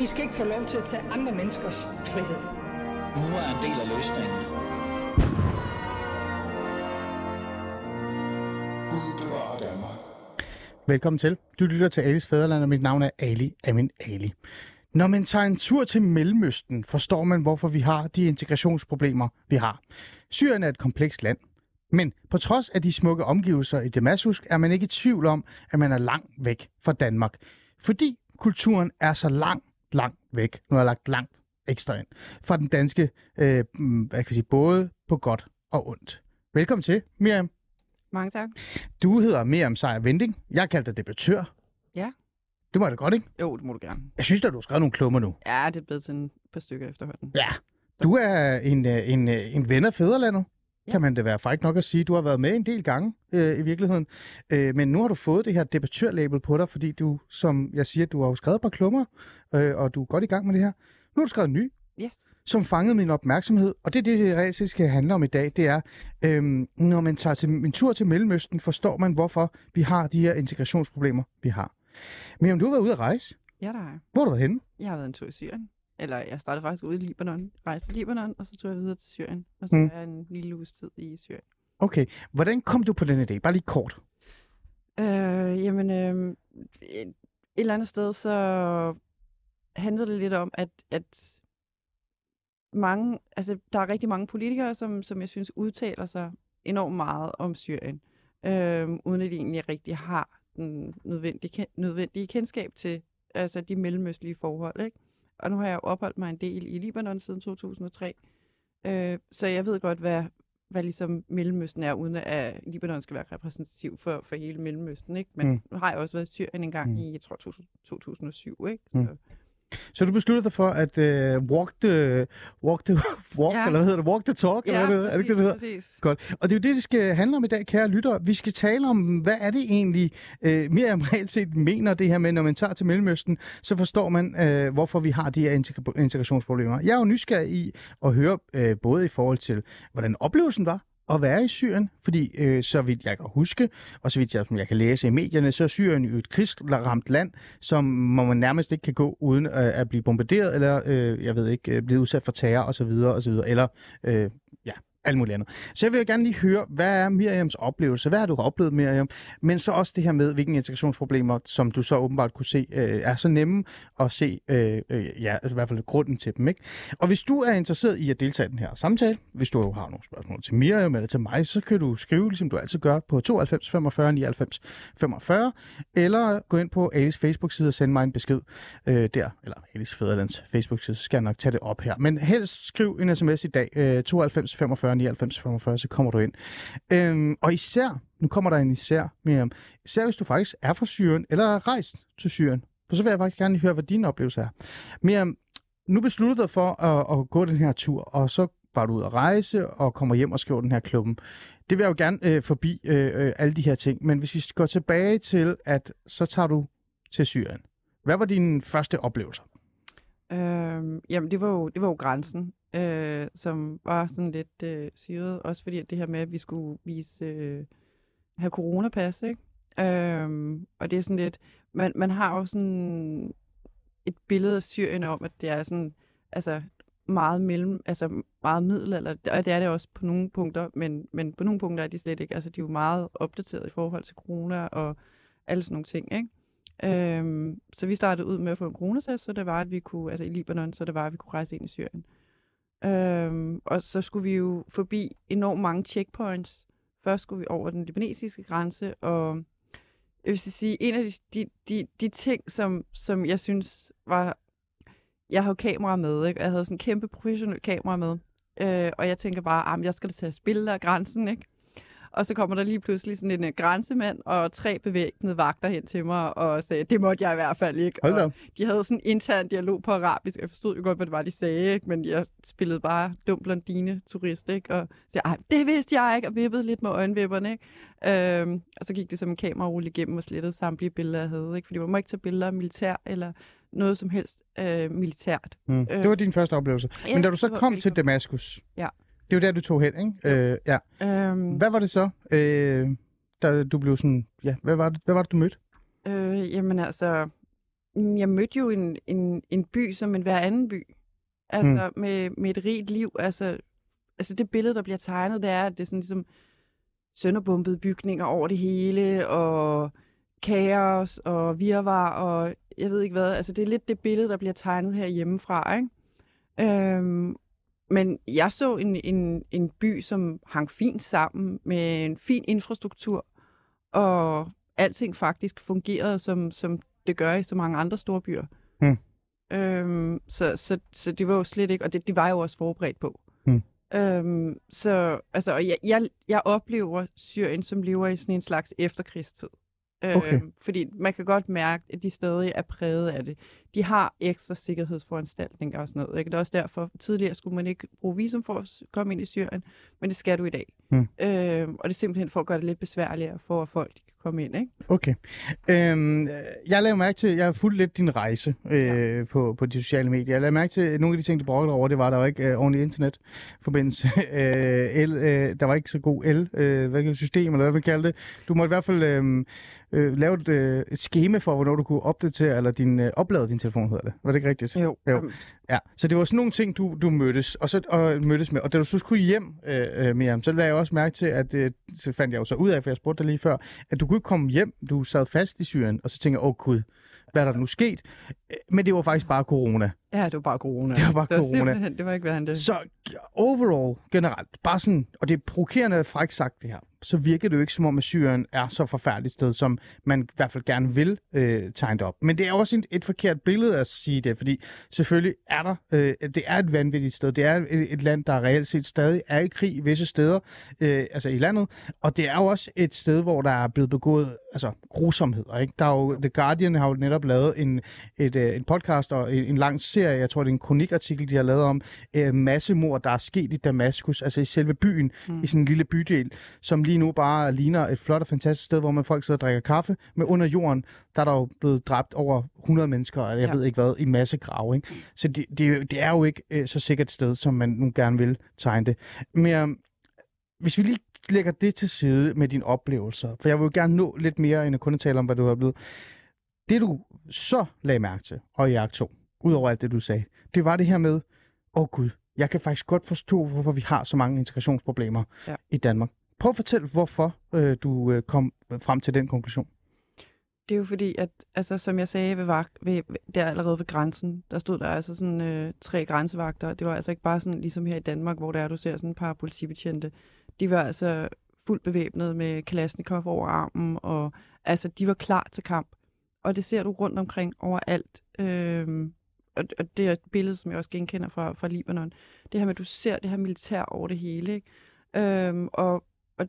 I skal ikke få lov til at tage andre menneskers frihed. Nu er en del af løsningen. Velkommen til. Du lytter til Alis Fæderland, og mit navn er Ali Amin Ali. Når man tager en tur til Mellemøsten, forstår man, hvorfor vi har de integrationsproblemer, vi har. Syrien er et komplekst land. Men på trods af de smukke omgivelser i Damaskus, er man ikke i tvivl om, at man er langt væk fra Danmark. Fordi kulturen er så langt, langt væk. Nu har jeg lagt langt ekstra ind. Fra den danske, øh, mm, hvad kan jeg sige, både på godt og ondt. Velkommen til, Miriam. Mange tak. Du hedder Miriam Sejer Vending. Jeg kalder dig debattør. Ja. Det må jeg da godt, ikke? Jo, det må du gerne. Jeg synes at du har skrevet nogle klummer nu. Ja, det er blevet til en par stykker efterhånden. Ja. Du er en, øh, en, øh, en ven af fædrelandet, Ja. kan man det være frækt nok at sige. Du har været med en del gange øh, i virkeligheden. Øh, men nu har du fået det her debattørlabel på dig, fordi du, som jeg siger, du har jo skrevet et par klummer, øh, og du er godt i gang med det her. Nu har du skrevet en ny, Yes. som fangede min opmærksomhed, og det er det, det reelt skal handle om i dag, det er, øhm, når man tager til en tur til Mellemøsten, forstår man, hvorfor vi har de her integrationsproblemer, vi har. Men om du har været ude at rejse, Ja, der er jeg. hvor har du været henne? Jeg har været en tur i Syrien. Eller jeg startede faktisk ude i Libanon, rejste til Libanon, og så tog jeg videre til Syrien. Og så Mm. er jeg en lille uges tid i Syrien. Okay, hvordan kom du på den idé? Bare lige kort. Øh, jamen, øh, et, et eller andet sted, så handlede det lidt om, at, at mange, altså, der er rigtig mange politikere, som, som jeg synes udtaler sig enormt meget om Syrien, øh, uden at de egentlig rigtig har den nødvendige, nødvendige kendskab til altså, de mellemøstlige forhold. Ikke? Og nu har jeg jo opholdt mig en del i Libanon siden 2003, øh, så jeg ved godt, hvad, hvad ligesom Mellemøsten er, uden at Libanon skal være repræsentativ for, for hele Mellemøsten. Ikke? Men Mm. mm. nu har jeg også været i Syrien en gang Mm. mm. i, jeg tror, 2000 2007. Ikke? Så, Mm. Så du besluttede dig for at uh, walk the, walk the walk, ja. Ja. eller hvad hedder det? Walk the talk, eller hvad hedder? Er det ikke det, det hedder? præcis. Godt. Og det er jo det, det skal handle om i dag, kære lyttere. Vi skal tale om, hvad er det egentlig, øh, mere om reelt set mener det her med, når man tager til Mellemøsten, så forstår man, øh, hvorfor vi har de her integra- integrationsproblemer. Jeg er jo nysgerrig i at høre øh, både i forhold til, hvordan oplevelsen var, at være i Syrien, fordi øh, så vidt jeg kan huske, og så vidt jeg, som jeg kan læse i medierne, så er Syrien jo et krigsramt land, som man nærmest ikke kan gå uden øh, at blive bombarderet, eller øh, jeg ved ikke, øh, blive udsat for terror osv., osv., eller øh, alt muligt andet. Så jeg vil jo gerne lige høre, hvad er Miriams oplevelse? Hvad har du oplevet, Miriam? Men så også det her med, hvilke integrationsproblemer, som du så åbenbart kunne se, øh, er så nemme at se, øh, øh, ja, altså i hvert fald grunden til dem, ikke? Og hvis du er interesseret i at deltage i den her samtale, hvis du har nogle spørgsmål til Miriam eller til mig, så kan du skrive, ligesom du altid gør, på 92 45 99 45, eller gå ind på Alice Facebook-side og sende mig en besked øh, der, eller Alice Fæderlands Facebook-side, så skal jeg nok tage det op her. Men helst skriv en sms i dag, øh, 92 45 99 45, så kommer du ind. Øhm, og især, nu kommer der en især, Miriam, især hvis du faktisk er fra Syrien, eller er rejst til Syrien, for så vil jeg faktisk gerne høre, hvad din oplevelse er. Miriam, nu besluttede du dig for at, at gå den her tur, og så var du ud at rejse og kommer hjem og skriver den her klubben. Det vil jeg jo gerne øh, forbi øh, øh, alle de her ting, men hvis vi går tilbage til, at så tager du til Syrien. Hvad var dine første oplevelser? Øhm, jamen, det var jo, det var jo grænsen, øh, som var sådan lidt øh, syret. Også fordi at det her med, at vi skulle vise, øh, have coronapas, ikke? Øhm, og det er sådan lidt, man, man har jo sådan et billede af Syrien om, at det er sådan, altså meget mellem, altså meget middelalder, og det er det også på nogle punkter, men, men på nogle punkter er de slet ikke, altså de er jo meget opdateret i forhold til corona og alle sådan nogle ting, ikke? Øhm, så vi startede ud med at få en coronatest, så det var, at vi kunne, altså i Libanon, så det var, at vi kunne rejse ind i Syrien. Øhm, og så skulle vi jo forbi enormt mange checkpoints. Først skulle vi over den libanesiske grænse, og jeg vil sige, en af de, de, de, de ting, som, som jeg synes var... Jeg havde kamera med, ikke? og jeg havde sådan en kæmpe professionel kamera med. Øh, og jeg tænker bare, ah, at jeg skal da tage et af grænsen, ikke? Og så kommer der lige pludselig sådan en uh, grænsemand og tre bevæbnede vagter hen til mig og sagde, det måtte jeg i hvert fald ikke. Hold da og de havde sådan en intern dialog på arabisk, og jeg forstod jo godt, hvad det var, de sagde, ikke? men jeg spillede bare dum blondine turist, ikke? og sagde, ej, det vidste jeg ikke, og vippede lidt med øjenvipperne. Ikke? Øhm, og så gik det som en kamerarulle igennem og slettede samtlige billeder, jeg havde, ikke? fordi man må ikke tage billeder af militær eller noget som helst øh, militært. Mm. Øh, Det var din første oplevelse. ja, Men da du så kom til. Damaskus, Ja. Det var der, du tog hen, ikke? Øh, ja. Øhm, Hvad var det så, øh, da du blev sådan... Ja, hvad var det, hvad var det du mødte? Øh, jamen altså, mm, jeg mødte jo en, en, en by som en hver anden by. Altså mm. med, med et rigt liv. Altså, altså det billede, der bliver tegnet, det er, at det er sådan ligesom sønderbumpede bygninger over det hele, og kaos og virvar, og jeg ved ikke hvad. Altså det er lidt det billede, der bliver tegnet her hjemmefra, ikke? Øhm, men jeg så en, en, en by, som hang fint sammen med en fin infrastruktur, og alting faktisk fungerede, som, som det gør i så mange andre store byer. Hmm. Øhm, så, så, så det var jo slet ikke, og det, det var jeg jo også forberedt på. Hmm. Øhm, så altså, og jeg, jeg, jeg oplever Syrien, som lever i sådan en slags efterkrigstid. Okay. Øhm, fordi man kan godt mærke, at de stadig er præget af det. De har ekstra sikkerhedsforanstaltninger og sådan noget. Ikke? Det er også derfor, tidligere skulle man ikke bruge visum for at komme ind i Syrien, men det skal du i dag. Hmm. Øhm, og det er simpelthen for at gøre det lidt besværligere for, at folk kan komme ind. Ikke? Okay. Øhm, jeg lavede mærke til, jeg har fulgt lidt din rejse øh, ja. på, på de sociale medier. Jeg lavede mærke til, at nogle af de ting, du brugte over, det var, at der var ikke øh, ordentlig internetforbindelse. øh, el, øh, der var ikke så god el, øh, hvad system, eller hvad man kalde det. Du måtte i hvert fald øh, øh, lave et, øh, schema for, hvornår du kunne opdatere, eller din, øh, oplade din telefon, hedder det. Var det ikke rigtigt? Jo. jo. Ja, så det var sådan nogle ting, du, du mødtes, og så og mødtes med. Og da du så skulle hjem, øh, øh, Miriam, så lagde jeg også mærke til, at øh, så fandt jeg jo så ud af, for jeg spurgte dig lige før, at du kunne ikke komme hjem, du sad fast i Syrien, og så tænker jeg, åh oh, gud, hvad er der nu sket? Øh, men det var faktisk bare corona. Ja, det var bare corona. Det var bare det var corona. Det var ikke værre end det. Så overall, generelt, bare sådan, og det er provokerende frækt sagt det her, så virker det jo ikke som om, at Syrien er så forfærdeligt sted, som man i hvert fald gerne vil øh, tegne det op. Men det er også et, et forkert billede at sige det, fordi selvfølgelig er der, øh, det er et vanvittigt sted. Det er et, et land, der reelt set stadig er i krig i visse steder, øh, altså i landet, og det er jo også et sted, hvor der er blevet begået altså, grusomheder. Ikke? Der er jo, The Guardian har jo netop lavet en, et, øh, en podcast og en, en lang serie, jeg tror det er en kronikartikel, de har lavet om øh, massemord, der er sket i Damaskus, altså i selve byen, mm. i sådan en lille bydel, som lige nu bare ligner et flot og fantastisk sted, hvor man folk sidder og drikker kaffe, men under jorden, der er der jo blevet dræbt over 100 mennesker, og jeg Ja. ved ikke hvad, i masse grave. Ikke? Så det, det, er jo- det er jo ikke øh, så sikkert et sted, som man nu gerne vil tegne det. Men øh, hvis vi lige lægger det til side med dine oplevelser, for jeg vil jo gerne nå lidt mere, end at kun tale om, hvad du har blevet. Det du så lagde mærke til, og i akt 2, udover alt det, du sagde, det var det her med, åh oh gud, jeg kan faktisk godt forstå, hvorfor vi har så mange integrationsproblemer Ja. i Danmark. Prøv at fortælle, hvorfor øh, du øh, kom frem til den konklusion. Det er jo fordi, at altså, som jeg sagde ved, vagt, ved, der allerede ved grænsen, der stod der altså sådan øh, tre grænsevagter. Det var altså ikke bare sådan ligesom her i Danmark, hvor der er, du ser sådan et par politibetjente. De var altså fuldt bevæbnet med Kalashnikov over armen, og altså de var klar til kamp. Og det ser du rundt omkring overalt. Øhm, og, og det er et billede, som jeg også genkender fra, fra Libanon. Det her med, at du ser det her militær over det hele. Ikke? Øhm, og, og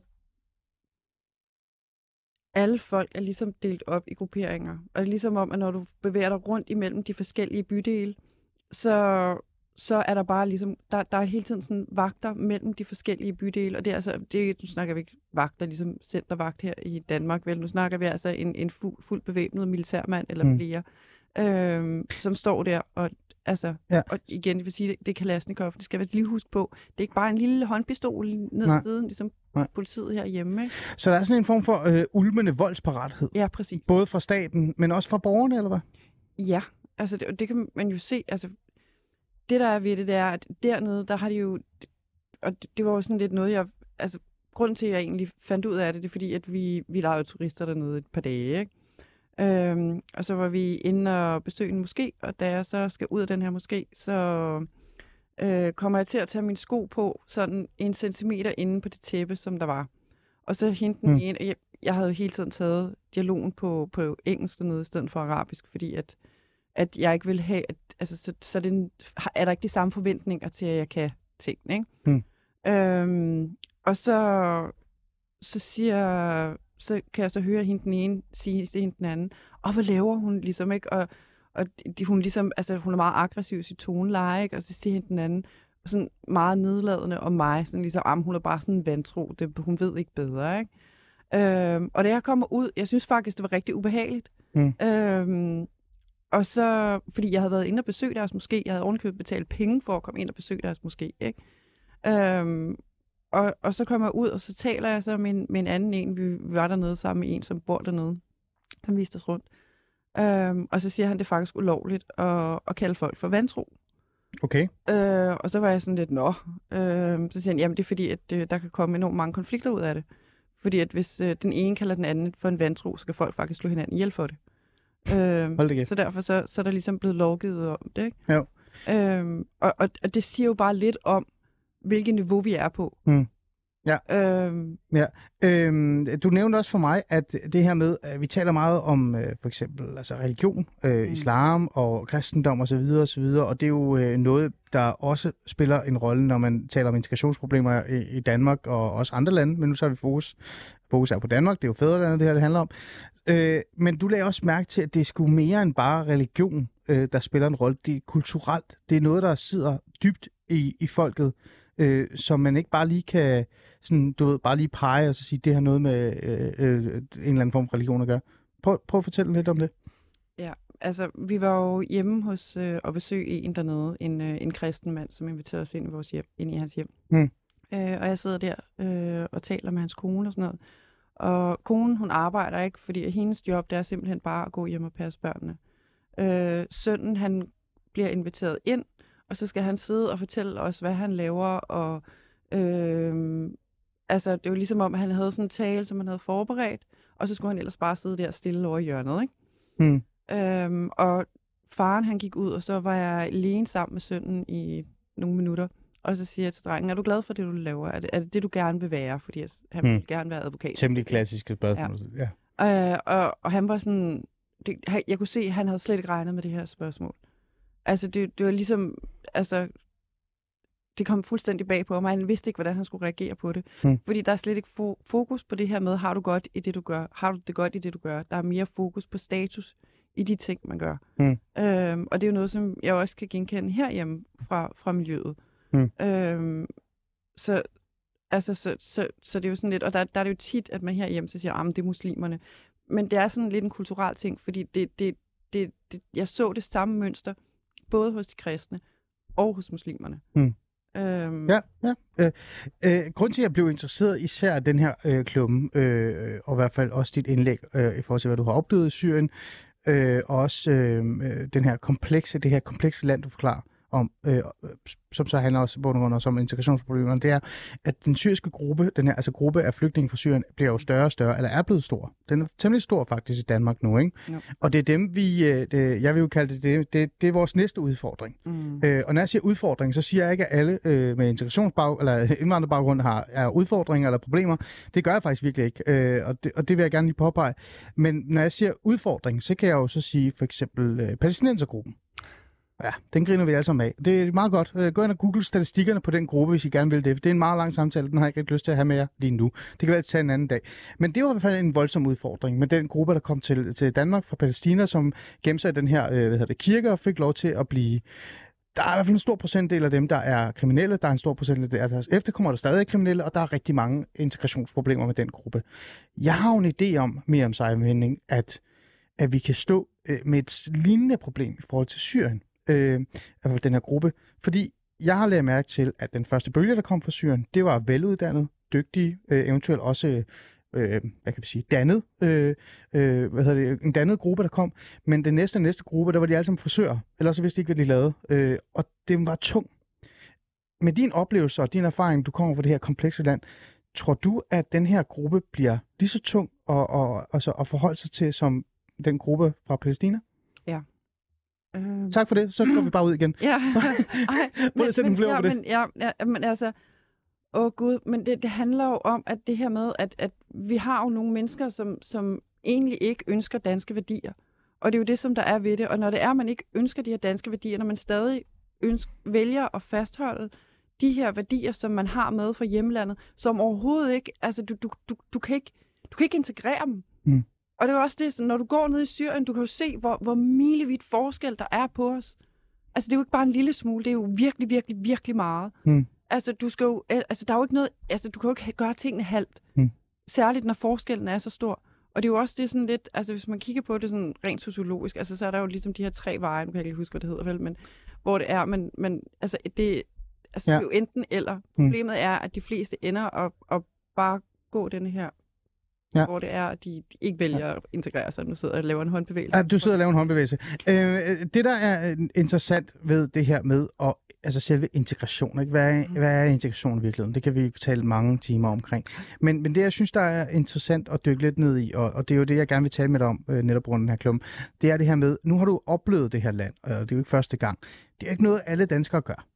alle folk er ligesom delt op i grupperinger. Og det er ligesom om, at når du bevæger dig rundt imellem de forskellige bydele, så, så er der bare ligesom, der, der er hele tiden sådan vagter mellem de forskellige bydele, og det er altså, det, nu snakker vi ikke vagter, ligesom centervagt her i Danmark, vel, nu snakker vi altså en, en fuld, fuld bevæbnet militærmand eller Mm. mm. flere, øhm, som står der, og altså, Ja. og igen, det vil sige, det, det er Kalashnikov, det skal vi lige huske på, det er ikke bare en lille håndpistol ned ad siden, ligesom Nej. politiet herhjemme, ikke? Så der er sådan en form for øh, ulmende voldsparathed, Ja, præcis. både fra staten, men også fra borgerne, eller hvad? Ja, altså det, det kan man jo se. Altså, det der er ved det, det er, at dernede, der har de jo... Og det, var jo sådan lidt noget, jeg... Altså, grunden til, at jeg egentlig fandt ud af det, det er fordi, at vi, vi lavede turister dernede et par dage, ikke? Øhm, og så var vi inde og besøge en moské, og da jeg så skal ud af den her moské, så øh, kommer jeg til at tage min sko på sådan en centimeter inde på det tæppe, som der var. Og så hente den Mm. ene, jeg, jeg havde jo hele tiden taget dialogen på, på engelsk dernede, i stedet for arabisk, fordi at, at jeg ikke vil have, at, altså, så, så den, er der ikke de samme forventninger til, at jeg kan tingene, ikke? Mm. Øhm, og så, så siger så kan jeg så høre hende den ene sige til hende den anden, og hvad laver hun ligesom, ikke? Og, og de, hun ligesom, altså hun er meget aggressiv i sit toneleje, ikke? Og så siger hende den anden, sådan meget nedladende om mig, sådan ligesom, ah, hun er bare sådan vantro, det, hun ved ikke bedre, ikke? Øhm, og da jeg kommer ud, jeg synes faktisk, det var rigtig ubehageligt. Mm. Øhm, og så, fordi jeg havde været inde og besøge deres måske, jeg havde ovenikøbet betalt penge for at komme ind og besøge deres måske, ikke? Øhm, og, og så kommer jeg ud, og så taler jeg så med en, med en anden en, vi, var dernede sammen med en, som bor dernede. Han viste os rundt. Øhm, og så siger han, det er faktisk ulovligt at, at kalde folk for vantro. Okay. Øh, og så var jeg sådan lidt, nå. Øh, så siger han, jamen det er fordi, at øh, der kan komme enormt mange konflikter ud af det. Fordi at hvis øh, den ene kalder den anden for en vantro, så kan folk faktisk slå hinanden ihjel for det. Øh, Hold det så derfor så, så er der ligesom blevet lovgivet om det, ikke? Jo. Øhm, og, og, og det siger jo bare lidt om, hvilket niveau vi er på. Mm. Ja. Øhm, Øhm, du nævnte også for mig, at det her med, at vi taler meget om øh, for eksempel altså religion, øh, Mm. islam og kristendom osv. osv., og det er jo øh, noget, der også spiller en rolle, når man taler om integrationsproblemer i, i Danmark og også andre lande, men nu så har vi fokus. Fokus er på Danmark, det er jo fædrelandet, det her det handler om. Øh, men du lagde også mærke til, at det er sgu mere end bare religion, øh, der spiller en rolle. Det er kulturelt. Det er noget, der sidder dybt i, i folket, øh, som man ikke bare lige kan sådan, du ved, bare lige pege og så sige, det har noget med øh, øh, en eller anden form for religion at gøre. Prøv, prøv at fortælle lidt om det. altså, vi var jo hjemme hos øh, og besøge en dernede, en, øh, en kristen mand, som inviterede os ind i, vores hjem, ind i hans hjem. Mm. Øh, og jeg sidder der øh, og taler med hans kone og sådan noget. Og konen, hun arbejder ikke, fordi hendes job, det er simpelthen bare at gå hjem og passe børnene. Øh, sønnen, han bliver inviteret ind, og så skal han sidde og fortælle os, hvad han laver, og øh, altså, det var ligesom om, han havde sådan en tale, som han havde forberedt, og så skulle han ellers bare sidde der stille over i hjørnet, ikke? Mm. Øhm, og faren han gik ud, og så var jeg alene sammen med sønnen i nogle minutter. Og så siger jeg til drengen, er du glad for det, du laver? Er det er det, det du gerne vil være? Fordi han Mm. vil gerne være advokat. Temmelig klassiske spørgsmål. Ja. ja. Øh, og, og han var sådan... Det, jeg kunne se, at han havde slet ikke regnet med det her spørgsmål. Altså, det, det var ligesom... Altså, det kom fuldstændig bag på og han vidste ikke, hvordan han skulle reagere på det. Mm. Fordi der er slet ikke fo- fokus på det her med, har du godt i det, du gør? Har du det godt i det, du gør? Der er mere fokus på status i de ting, man gør. Mm. Øhm, og det er jo noget, som jeg også kan genkende herhjemme fra, fra miljøet. Mm. Øhm, så, altså, så, så, så det er jo sådan lidt, og der, der er det jo tit, at man herhjemme så siger, at det er muslimerne. Men det er sådan lidt en kulturel ting, fordi det, det, det, det, jeg så det samme mønster, både hos de kristne og hos muslimerne. Mm. Øhm, Ja, ja. Øh, øh, grunden til, at jeg blev interesseret især af den her øh, klumme, øh, og i hvert fald også dit indlæg øh, i forhold til, hvad du har oplevet i Syrien, øh, og også øh, øh, den her komplekse, det her komplekse land, du forklarer om, øh, som så handler også, og grund også om integrationsproblemer, det er, at den syriske gruppe, den her altså gruppe af flygtninge fra Syrien, bliver jo større og større, eller er blevet stor. Den er temmelig stor faktisk i Danmark nu, ikke? Jo. Og det er dem, vi, øh, det, jeg vil jo kalde det, det, det, det er vores næste udfordring. Mm. Øh, og når jeg siger udfordring, så siger jeg ikke, at alle øh, med integrationsbag eller indvandrerbaggrund har er udfordringer eller problemer. Det gør jeg faktisk virkelig ikke, øh, og, det, og det vil jeg gerne lige påpege. Men når jeg siger udfordring, så kan jeg jo så sige for eksempel øh, palæstinensergruppen. Ja, den griner vi alle sammen af. Det er meget godt. Øh, gå ind og google statistikkerne på den gruppe, hvis I gerne vil det. Det er en meget lang samtale, den har jeg ikke rigtig lyst til at have med jer lige nu. Det kan være, at tage en anden dag. Men det var i hvert fald en voldsom udfordring med den gruppe, der kom til, til Danmark fra Palæstina, som gemte sig i den her øh, hvad hedder det, kirke og fik lov til at blive der er i hvert fald en stor procentdel af dem, der er kriminelle. Der er en stor procentdel af deres efterkommere, der stadig er kriminelle, og der er rigtig mange integrationsproblemer med den gruppe. Jeg har jo en idé om, mere om sig at, at vi kan stå øh, med et lignende problem i forhold til Syrien, øh, altså den her gruppe. Fordi jeg har lagt mærke til, at den første bølge, der kom fra Syrien, det var veluddannede, dygtige, øh, eventuelt også øh, hvad kan vi sige, dannet, øh, øh, hvad hedder det, en dannet gruppe, der kom. Men den næste næste gruppe, der var de alle sammen frisører, ellers så vidste de ikke, hvad de lavede. Øh, og det var tung. Med din oplevelse og din erfaring, du kommer fra det her komplekse land, tror du, at den her gruppe bliver lige så tung at, og, altså, at forholde sig til, som den gruppe fra Palæstina? Øhm, Tak for det, så går vi bare ud igen. Ja, Ej, Prøv at sætte nogle flere ja, på det. Men, ja, ja, men altså, åh gud, men det, det handler jo om, at det her med, at, at vi har jo nogle mennesker, som, som egentlig ikke ønsker danske værdier. Og det er jo det, som der er ved det. Og når det er, at man ikke ønsker de her danske værdier, når man stadig ønsker, vælger at fastholde de her værdier, som man har med fra hjemlandet, som overhovedet ikke, altså du, du, du, du, kan, ikke, du kan ikke integrere dem. Mm. Og det er jo også det, når du går ned i Syrien, du kan jo se, hvor, hvor milevidt forskel der er på os. Altså, det er jo ikke bare en lille smule, det er jo virkelig, virkelig, virkelig meget. Mm. Altså, du skal jo, altså, der er jo ikke noget, altså, du kan jo ikke gøre tingene halvt. Mm. Særligt, når forskellen er så stor. Og det er jo også det sådan lidt, altså hvis man kigger på det sådan rent sociologisk, altså så er der jo ligesom de her tre veje, nu kan jeg ikke huske, hvad det hedder vel, men hvor det er, men, men altså det, altså, Ja. det er jo enten eller. Problemet er, at de fleste ender og, og bare gå den her Ja. ja. hvor det er, at de ikke vælger at integrere sig. Nu sidder jeg og laver en håndbevægelse. Ja, du sidder og laver en håndbevægelse. Øh, det, der er øh, interessant ved det her med at, altså selve integration, ikke? Hvad, er, Mhm. hvad er integration i virkeligheden? Det kan vi tale mange timer omkring. Men, men det, jeg synes, der er interessant at dykke lidt ned i, og, og det er jo det, jeg gerne vil tale med dig om, øh, netop af den her klum, det er det her med, nu har du oplevet det her land, og det er jo ikke første gang. Det er ikke noget, alle danskere gør.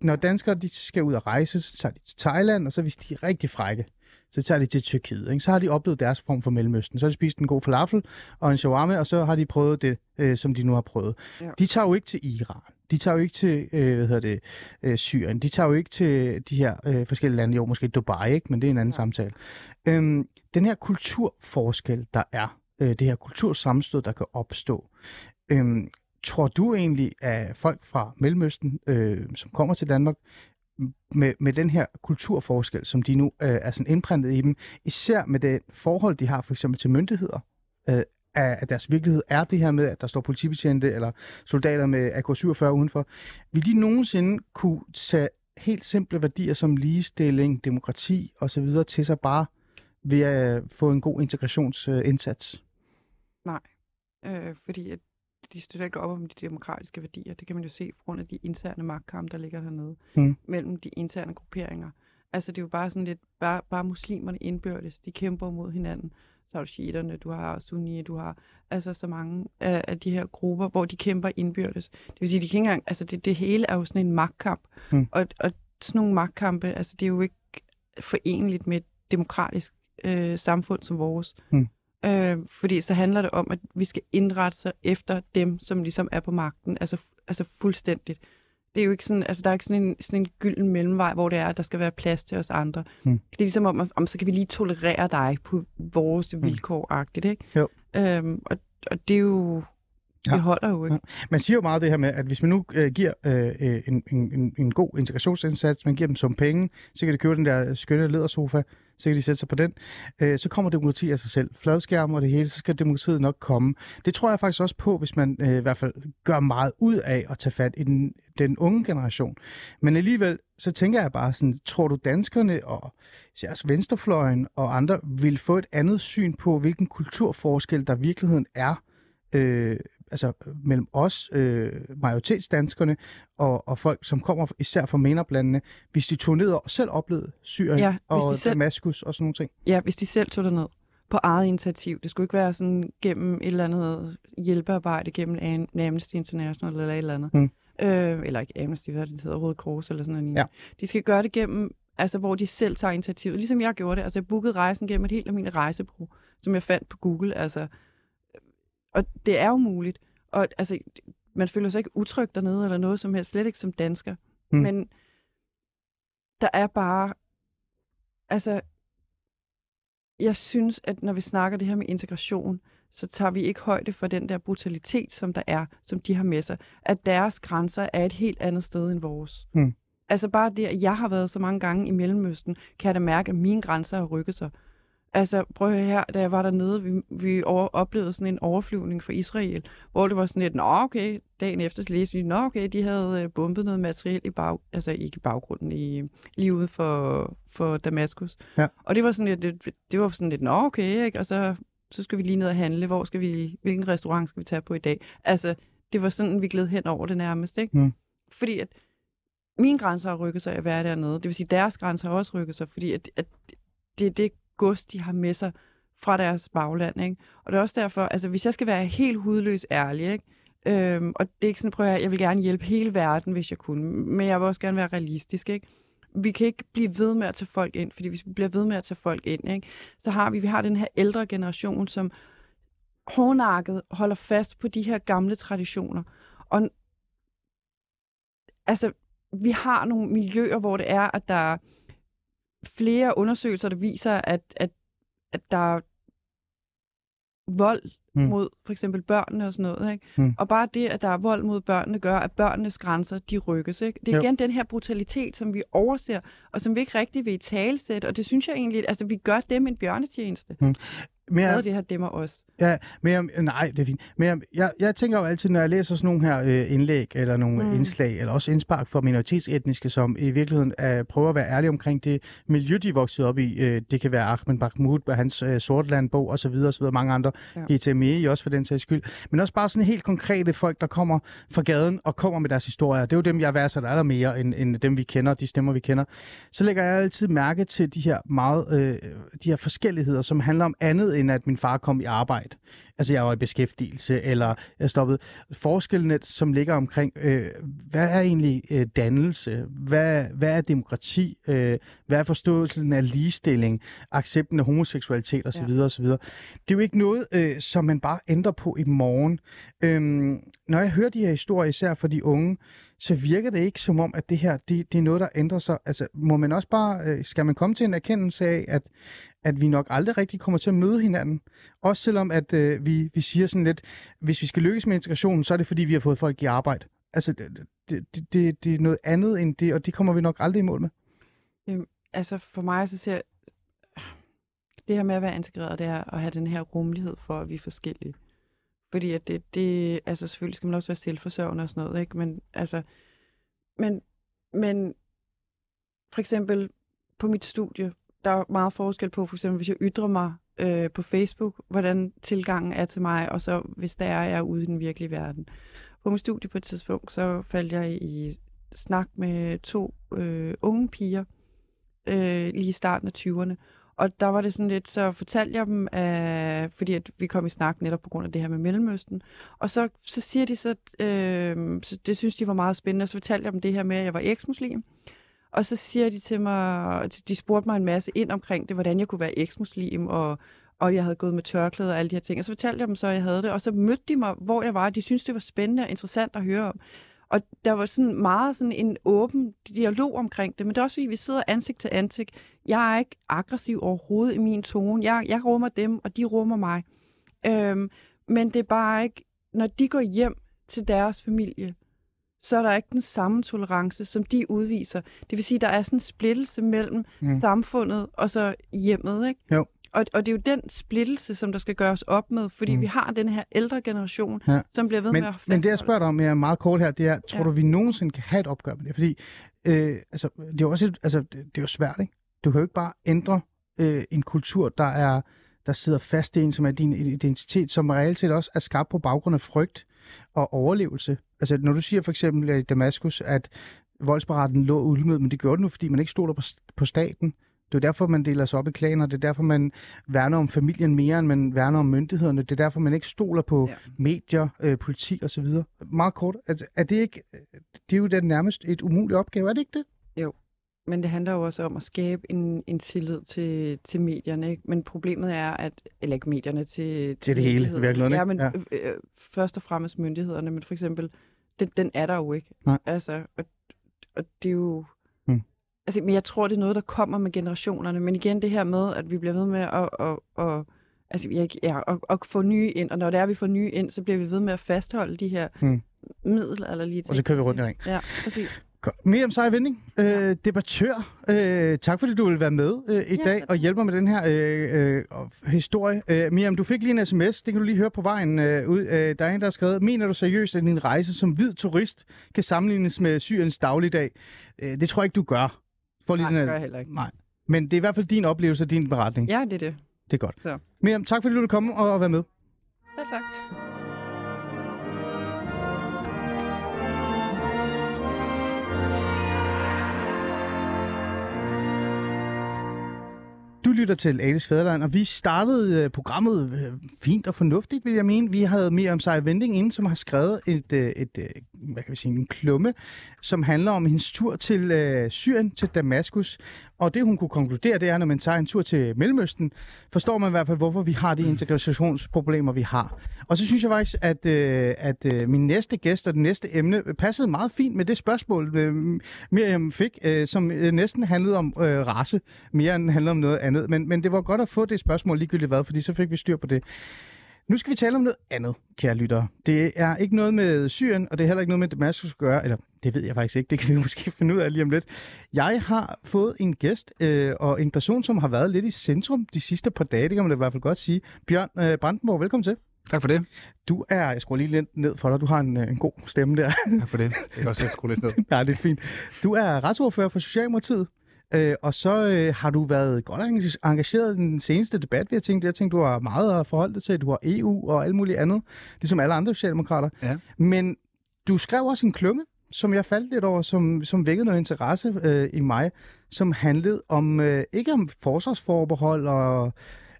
Når danskere de skal ud og rejse, så tager de til Thailand, og så hvis de er rigtig frække, så tager de til Tyrkiet. Ikke? Så har de oplevet deres form for Mellemøsten. Så har de spist en god falafel og en shawarma, og så har de prøvet det, øh, som de nu har prøvet. Ja. De tager jo ikke til Iran. De tager jo ikke til øh, hvad hedder det, øh, Syrien. De tager jo ikke til de her øh, forskellige lande. Jo, måske Dubai, ikke? men det er en anden ja. samtale. Øhm, den her kulturforskel, der er, øh, det her kultursammenstød, der kan opstå, øhm, tror du egentlig, at folk fra Mellemøsten, øh, som kommer til Danmark, med, med den her kulturforskel, som de nu øh, er sådan indprintet i dem, især med det forhold, de har for eksempel til myndigheder, øh, at deres virkelighed er det her med, at der står politibetjente eller soldater med AK-47 udenfor. Vil de nogensinde kunne tage helt simple værdier som ligestilling, demokrati osv. til sig bare ved at få en god integrationsindsats? Nej, øh, fordi at de støtter ikke op om de demokratiske værdier. Det kan man jo se på grund af de interne magtkampe, der ligger hernede, Mm. mellem de interne grupperinger. Altså det er jo bare sådan lidt, bare, bare muslimerne indbyrdes, de kæmper mod hinanden. Så har du shiiterne, du har sunni, du har altså så mange af, af de her grupper, hvor de kæmper indbyrdes. Det vil sige, de kan ikke engang, altså det, det hele er jo sådan en magtkamp. Mm. Og, og sådan nogle magtkampe, altså det er jo ikke forenligt med et demokratisk øh, samfund som vores. Mm. Øh, fordi så handler det om, at vi skal indrette sig efter dem, som ligesom er på magten, altså, altså fuldstændigt. Det er jo ikke sådan, altså der er ikke sådan en, sådan en gylden mellemvej, hvor det er, at der skal være plads til os andre. Mm. Det er ligesom om, om, så kan vi lige tolerere dig på vores vilkår-agtigt, ikke? Jo. Øhm, og, og det er jo, Ja. det holder jo ikke. Ja. Man siger jo meget det her med, at hvis man nu øh, giver øh, en, en, en, en god integrationsindsats, man giver dem som penge, så kan de købe den der skønne ledersofa, så kan de sætte sig på den. Øh, så kommer demokrati af sig selv. Fladskærm og det hele, så skal demokratiet nok komme. Det tror jeg faktisk også på, hvis man øh, i hvert fald gør meget ud af at tage fat i den, den unge generation. Men alligevel, så tænker jeg bare sådan, tror du danskerne og især også venstrefløjen og andre vil få et andet syn på, hvilken kulturforskel der i virkeligheden er øh, altså mellem os, øh, majoritetsdanskerne, og, og folk, som kommer især fra MENAP-landene, hvis de tog ned og selv oplevede Syrien Ja, og selv- Damaskus og sådan nogle ting. Ja, hvis de selv tog ned på eget initiativ. Det skulle ikke være sådan gennem et eller andet hjælpearbejde, gennem Am- Amnesty International eller et eller andet. Mm. Øh, eller ikke Amnesty, hvad det hedder, Røde Kors eller sådan noget. Ja. De skal gøre det gennem, altså hvor de selv tager initiativet. Ligesom jeg gjorde det. Altså jeg bookede rejsen gennem et helt almindeligt rejsebureau, som jeg fandt på Google. Altså, og det er jo muligt. Og altså, man føler sig ikke utryg dernede eller noget som helst, slet ikke som dansker. Mm. Men der er bare, altså, jeg synes, at når vi snakker det her med integration, så tager vi ikke højde for den der brutalitet, som der er, som de har med sig. At deres grænser er et helt andet sted end vores. Mm. Altså bare det, at jeg har været så mange gange i Mellemøsten, kan jeg da mærke, at mine grænser har rykket sig. Altså, prøv at her, da jeg var dernede, vi, vi over, oplevede sådan en overflyvning fra Israel, hvor det var sådan lidt, nå okay, dagen efter så læste vi, nå okay, de havde øh, bombet noget materiel i bag, altså ikke i baggrunden, i, lige ude for, for Damaskus. Ja. Og det var sådan lidt, det, det var sådan lidt, nå okay, ikke? og så, så skal vi lige ned og handle, hvor skal vi, hvilken restaurant skal vi tage på i dag? Altså, det var sådan, vi gled hen over det nærmest, ikke? Mm. Fordi at mine grænser har rykket sig at være dernede. Det vil sige, deres grænser har også rykket sig, fordi at, at det det gods, de har med sig fra deres bagland. Ikke? Og det er også derfor, altså hvis jeg skal være helt hudløs ærlig, ikke? Øhm, og det er ikke sådan, prøv at jeg vil gerne hjælpe hele verden, hvis jeg kunne, men jeg vil også gerne være realistisk. Ikke? Vi kan ikke blive ved med at tage folk ind, fordi hvis vi bliver ved med at tage folk ind, ikke? så har vi, vi har den her ældre generation, som hårdnakket holder fast på de her gamle traditioner. Og altså, vi har nogle miljøer, hvor det er, at der er flere undersøgelser, der viser, at, at, at der er vold Mm. mm. mod for eksempel børnene og sådan noget. Ikke? Mm. Og bare det, at der er vold mod børnene, gør, at børnenes grænser, de rykkes. Ikke? Det er Jo. igen den her brutalitet, som vi overser, og som vi ikke rigtig vil i talsætte, og det synes jeg egentlig, altså vi gør dem en bjørnetjeneste. Men jeg, Hvad det her demmer os. Ja, men jeg, nej, det er fint. Men jeg, jeg, jeg tænker jo altid, når jeg læser sådan nogle her øh, indlæg, eller nogle mm. Indslag, eller også indspark for minoritetsetniske, som i virkeligheden øh, prøver at være ærlige omkring det miljø, de vokset op i. Øh, det kan være Ahmed Mahmoud og hans øh, Sortland-bog osv., osv., mange andre. Ja. GTME også for den sags skyld. Men også bare sådan helt konkrete folk, der kommer fra gaden og kommer med deres historier. Det er jo dem, jeg værdsætter aller mere, end, end dem, vi kender, de stemmer, vi kender. Så lægger jeg altid mærke til de her meget, øh, de her forskelligheder, som handler om andet, end at min far kom i arbejde. Altså, jeg var i beskæftigelse, eller jeg stoppede. Forskellene, som ligger omkring, øh, hvad er egentlig øh, dannelse? Hvad, hvad er demokrati? Øh, hvad er forståelsen af ligestilling? Accepten af homoseksualitet osv. Ja. osv. Det er jo ikke noget, øh, som man bare ændrer på i morgen. Øhm, når jeg hører de her historier, især for de unge, så virker det ikke som om, at det her, det, det er noget, der ændrer sig. Altså, må man også bare, øh, skal man komme til en erkendelse af, at, at vi nok aldrig rigtig kommer til at møde hinanden? Også selvom, at øh, vi, vi siger sådan lidt, hvis vi skal lykkes med integrationen, så er det fordi, vi har fået folk i arbejde. Altså, det, det, det, det er noget andet end det, og det kommer vi nok aldrig i mål med. Altså for mig, så ser jeg, det her med at være integreret, det er at have den her rummelighed for, at vi er forskellige. Fordi at det, det, altså selvfølgelig skal man også være selvforsørgende og sådan noget, ikke? Men altså, men, men for eksempel på mit studie, der er meget forskel på, for eksempel hvis jeg ytrer mig øh, på Facebook, hvordan tilgangen er til mig, og så hvis der er, jeg er ude i den virkelige verden. På min studie på et tidspunkt, så faldt jeg i snak med to øh, unge piger, øh, lige i starten af 20'erne. Og der var det sådan lidt, så fortalte jeg dem, øh, fordi at vi kom i snak netop på grund af det her med Mellemøsten. Og så, så siger de så, øh, så, det synes de var meget spændende, og så fortalte jeg dem det her med, at jeg var eksmuslim. muslim og så siger de til mig, de spurgte mig en masse ind omkring det, hvordan jeg kunne være eksmuslim, og, og jeg havde gået med tørklæde og alle de her ting. Og så fortalte jeg dem så, at jeg havde det, og så mødte de mig, hvor jeg var, de syntes, det var spændende og interessant at høre om. Og der var sådan meget sådan en åben dialog omkring det, men det er også fordi, vi sidder ansigt til ansigt. Jeg er ikke aggressiv overhovedet i min tone. Jeg, jeg rummer dem, og de rummer mig. Øhm, men det er bare ikke, når de går hjem til deres familie, så er der ikke den samme tolerance, som de udviser. Det vil sige, der er sådan en splittelse mellem Mm. samfundet og så hjemmet, ikke? Jo. Og, og det er jo den splittelse, som der skal gøres op med, fordi Mm. vi har den her ældre generation, Ja. som bliver ved Men, med at men det, jeg spørger dig om er meget kort her, det er, tror Ja. du, vi nogensinde kan have et opgør med det? Fordi øh, altså, det er også et, altså, det, det er jo svært, ikke? Du kan jo ikke bare ændre øh, en kultur, der er der sidder fast i en, som er din identitet, som reelt set også er skabt på baggrund af frygt og overlevelse. Altså, når du siger for eksempel i Damaskus, at voldsbaraten lå ulmet, men det gjorde den nu, fordi man ikke stoler på, på staten. Det er jo derfor, man deler sig op i klaner. Det er derfor, man værner om familien mere, end man værner om myndighederne. Det er derfor, man ikke stoler på ja. Medier, øh, politi osv. Meget kort. Altså, er det ikke... Det er jo den nærmest et umuligt opgave, er det ikke det? Men det handler jo også om at skabe en, en tillid til, til medierne. Ikke? Men problemet er, at, eller ikke medierne, til, Til det hele, virkeligheden, Ja, men Ja. ja. Øh, først og fremmest myndighederne. Men for eksempel, den, den er der jo ikke. Nej. Altså, og, og det er jo... Hmm. Altså, men jeg tror, det er noget, der kommer med generationerne. Men igen, det her med, at vi bliver ved med at... at, at Altså, jeg, ja, at, at få nye ind, og når det er, at vi får nye ind, så bliver vi ved med at fastholde de her Hmm. middelalderlige ting. Og så kører vi rundt i ring. Ja, præcis. Miriam Sej Vending, øh, debattør. Øh, tak fordi du vil være med øh, i Ja, dag og hjælpe mig med den her øh, øh, historie. Øh, Miriam, du fik lige en sms, det kan du lige høre på vejen øh, ud. Øh, der er en, der har skrevet, mener du seriøst, at din rejse som hvid turist kan sammenlignes med Syriens dagligdag? Øh, det tror jeg ikke, du gør. For lige Nej, den det gør jeg heller ikke. Nej. Men det er i hvert fald din oplevelse og din beretning. Ja, det er det. Det er godt. Så. Miriam, tak fordi du ville komme og være med. Selv tak. Du lytter til Alice Fæderland, og vi startede øh, programmet øh, fint og fornuftigt, vil jeg mene. Vi havde mere om Sejr Vending inden, som har skrevet et, øh, et, hvad kan vi sige, en klumme, som handler om hendes tur til øh, Syrien, til Damaskus. Og det, hun kunne konkludere, det er, når man tager en tur til Mellemøsten, forstår man i hvert fald, hvorfor vi har de integrationsproblemer, vi har. Og så synes jeg faktisk, at, øh, at øh, min næste gæst og det næste emne passede meget fint med det spørgsmål, øh, Miriam fik, øh, som øh, næsten handlede om øh, race, mere end handlede om noget andet. Men, men det var godt at få det spørgsmål ligegyldigt hvad, fordi så fik vi styr på det. Nu skal vi tale om noget andet, kære lyttere. Det er ikke noget med Syrien, og det er heller ikke noget med Damaskus at gøre, eller det ved jeg faktisk ikke, det kan vi måske finde ud af lige om lidt. Jeg har fået en gæst, øh, og en person, som har været lidt i centrum de sidste par dage, det kan man i hvert fald godt sige. Bjørn øh, Brandenborg, velkommen til. Tak for det. Du er, jeg skruer lige lidt ned for dig, du har en, øh, en god stemme der. Tak for det. Jeg kan også skrue lidt ned. ja, det er fint. Du er retsordfører for Socialdemokratiet, øh, og så øh, har du været godt engag- engageret i den seneste debat, vi har tænkt. Jeg tænkte, du har meget at forholde dig til. Du har EU og alt muligt andet, ligesom alle andre socialdemokrater. Ja. Men du skrev også en klumme, som jeg faldt lidt over, som, som vækkede noget interesse øh, i mig, som handlede om, øh, ikke om forsvarsforbehold og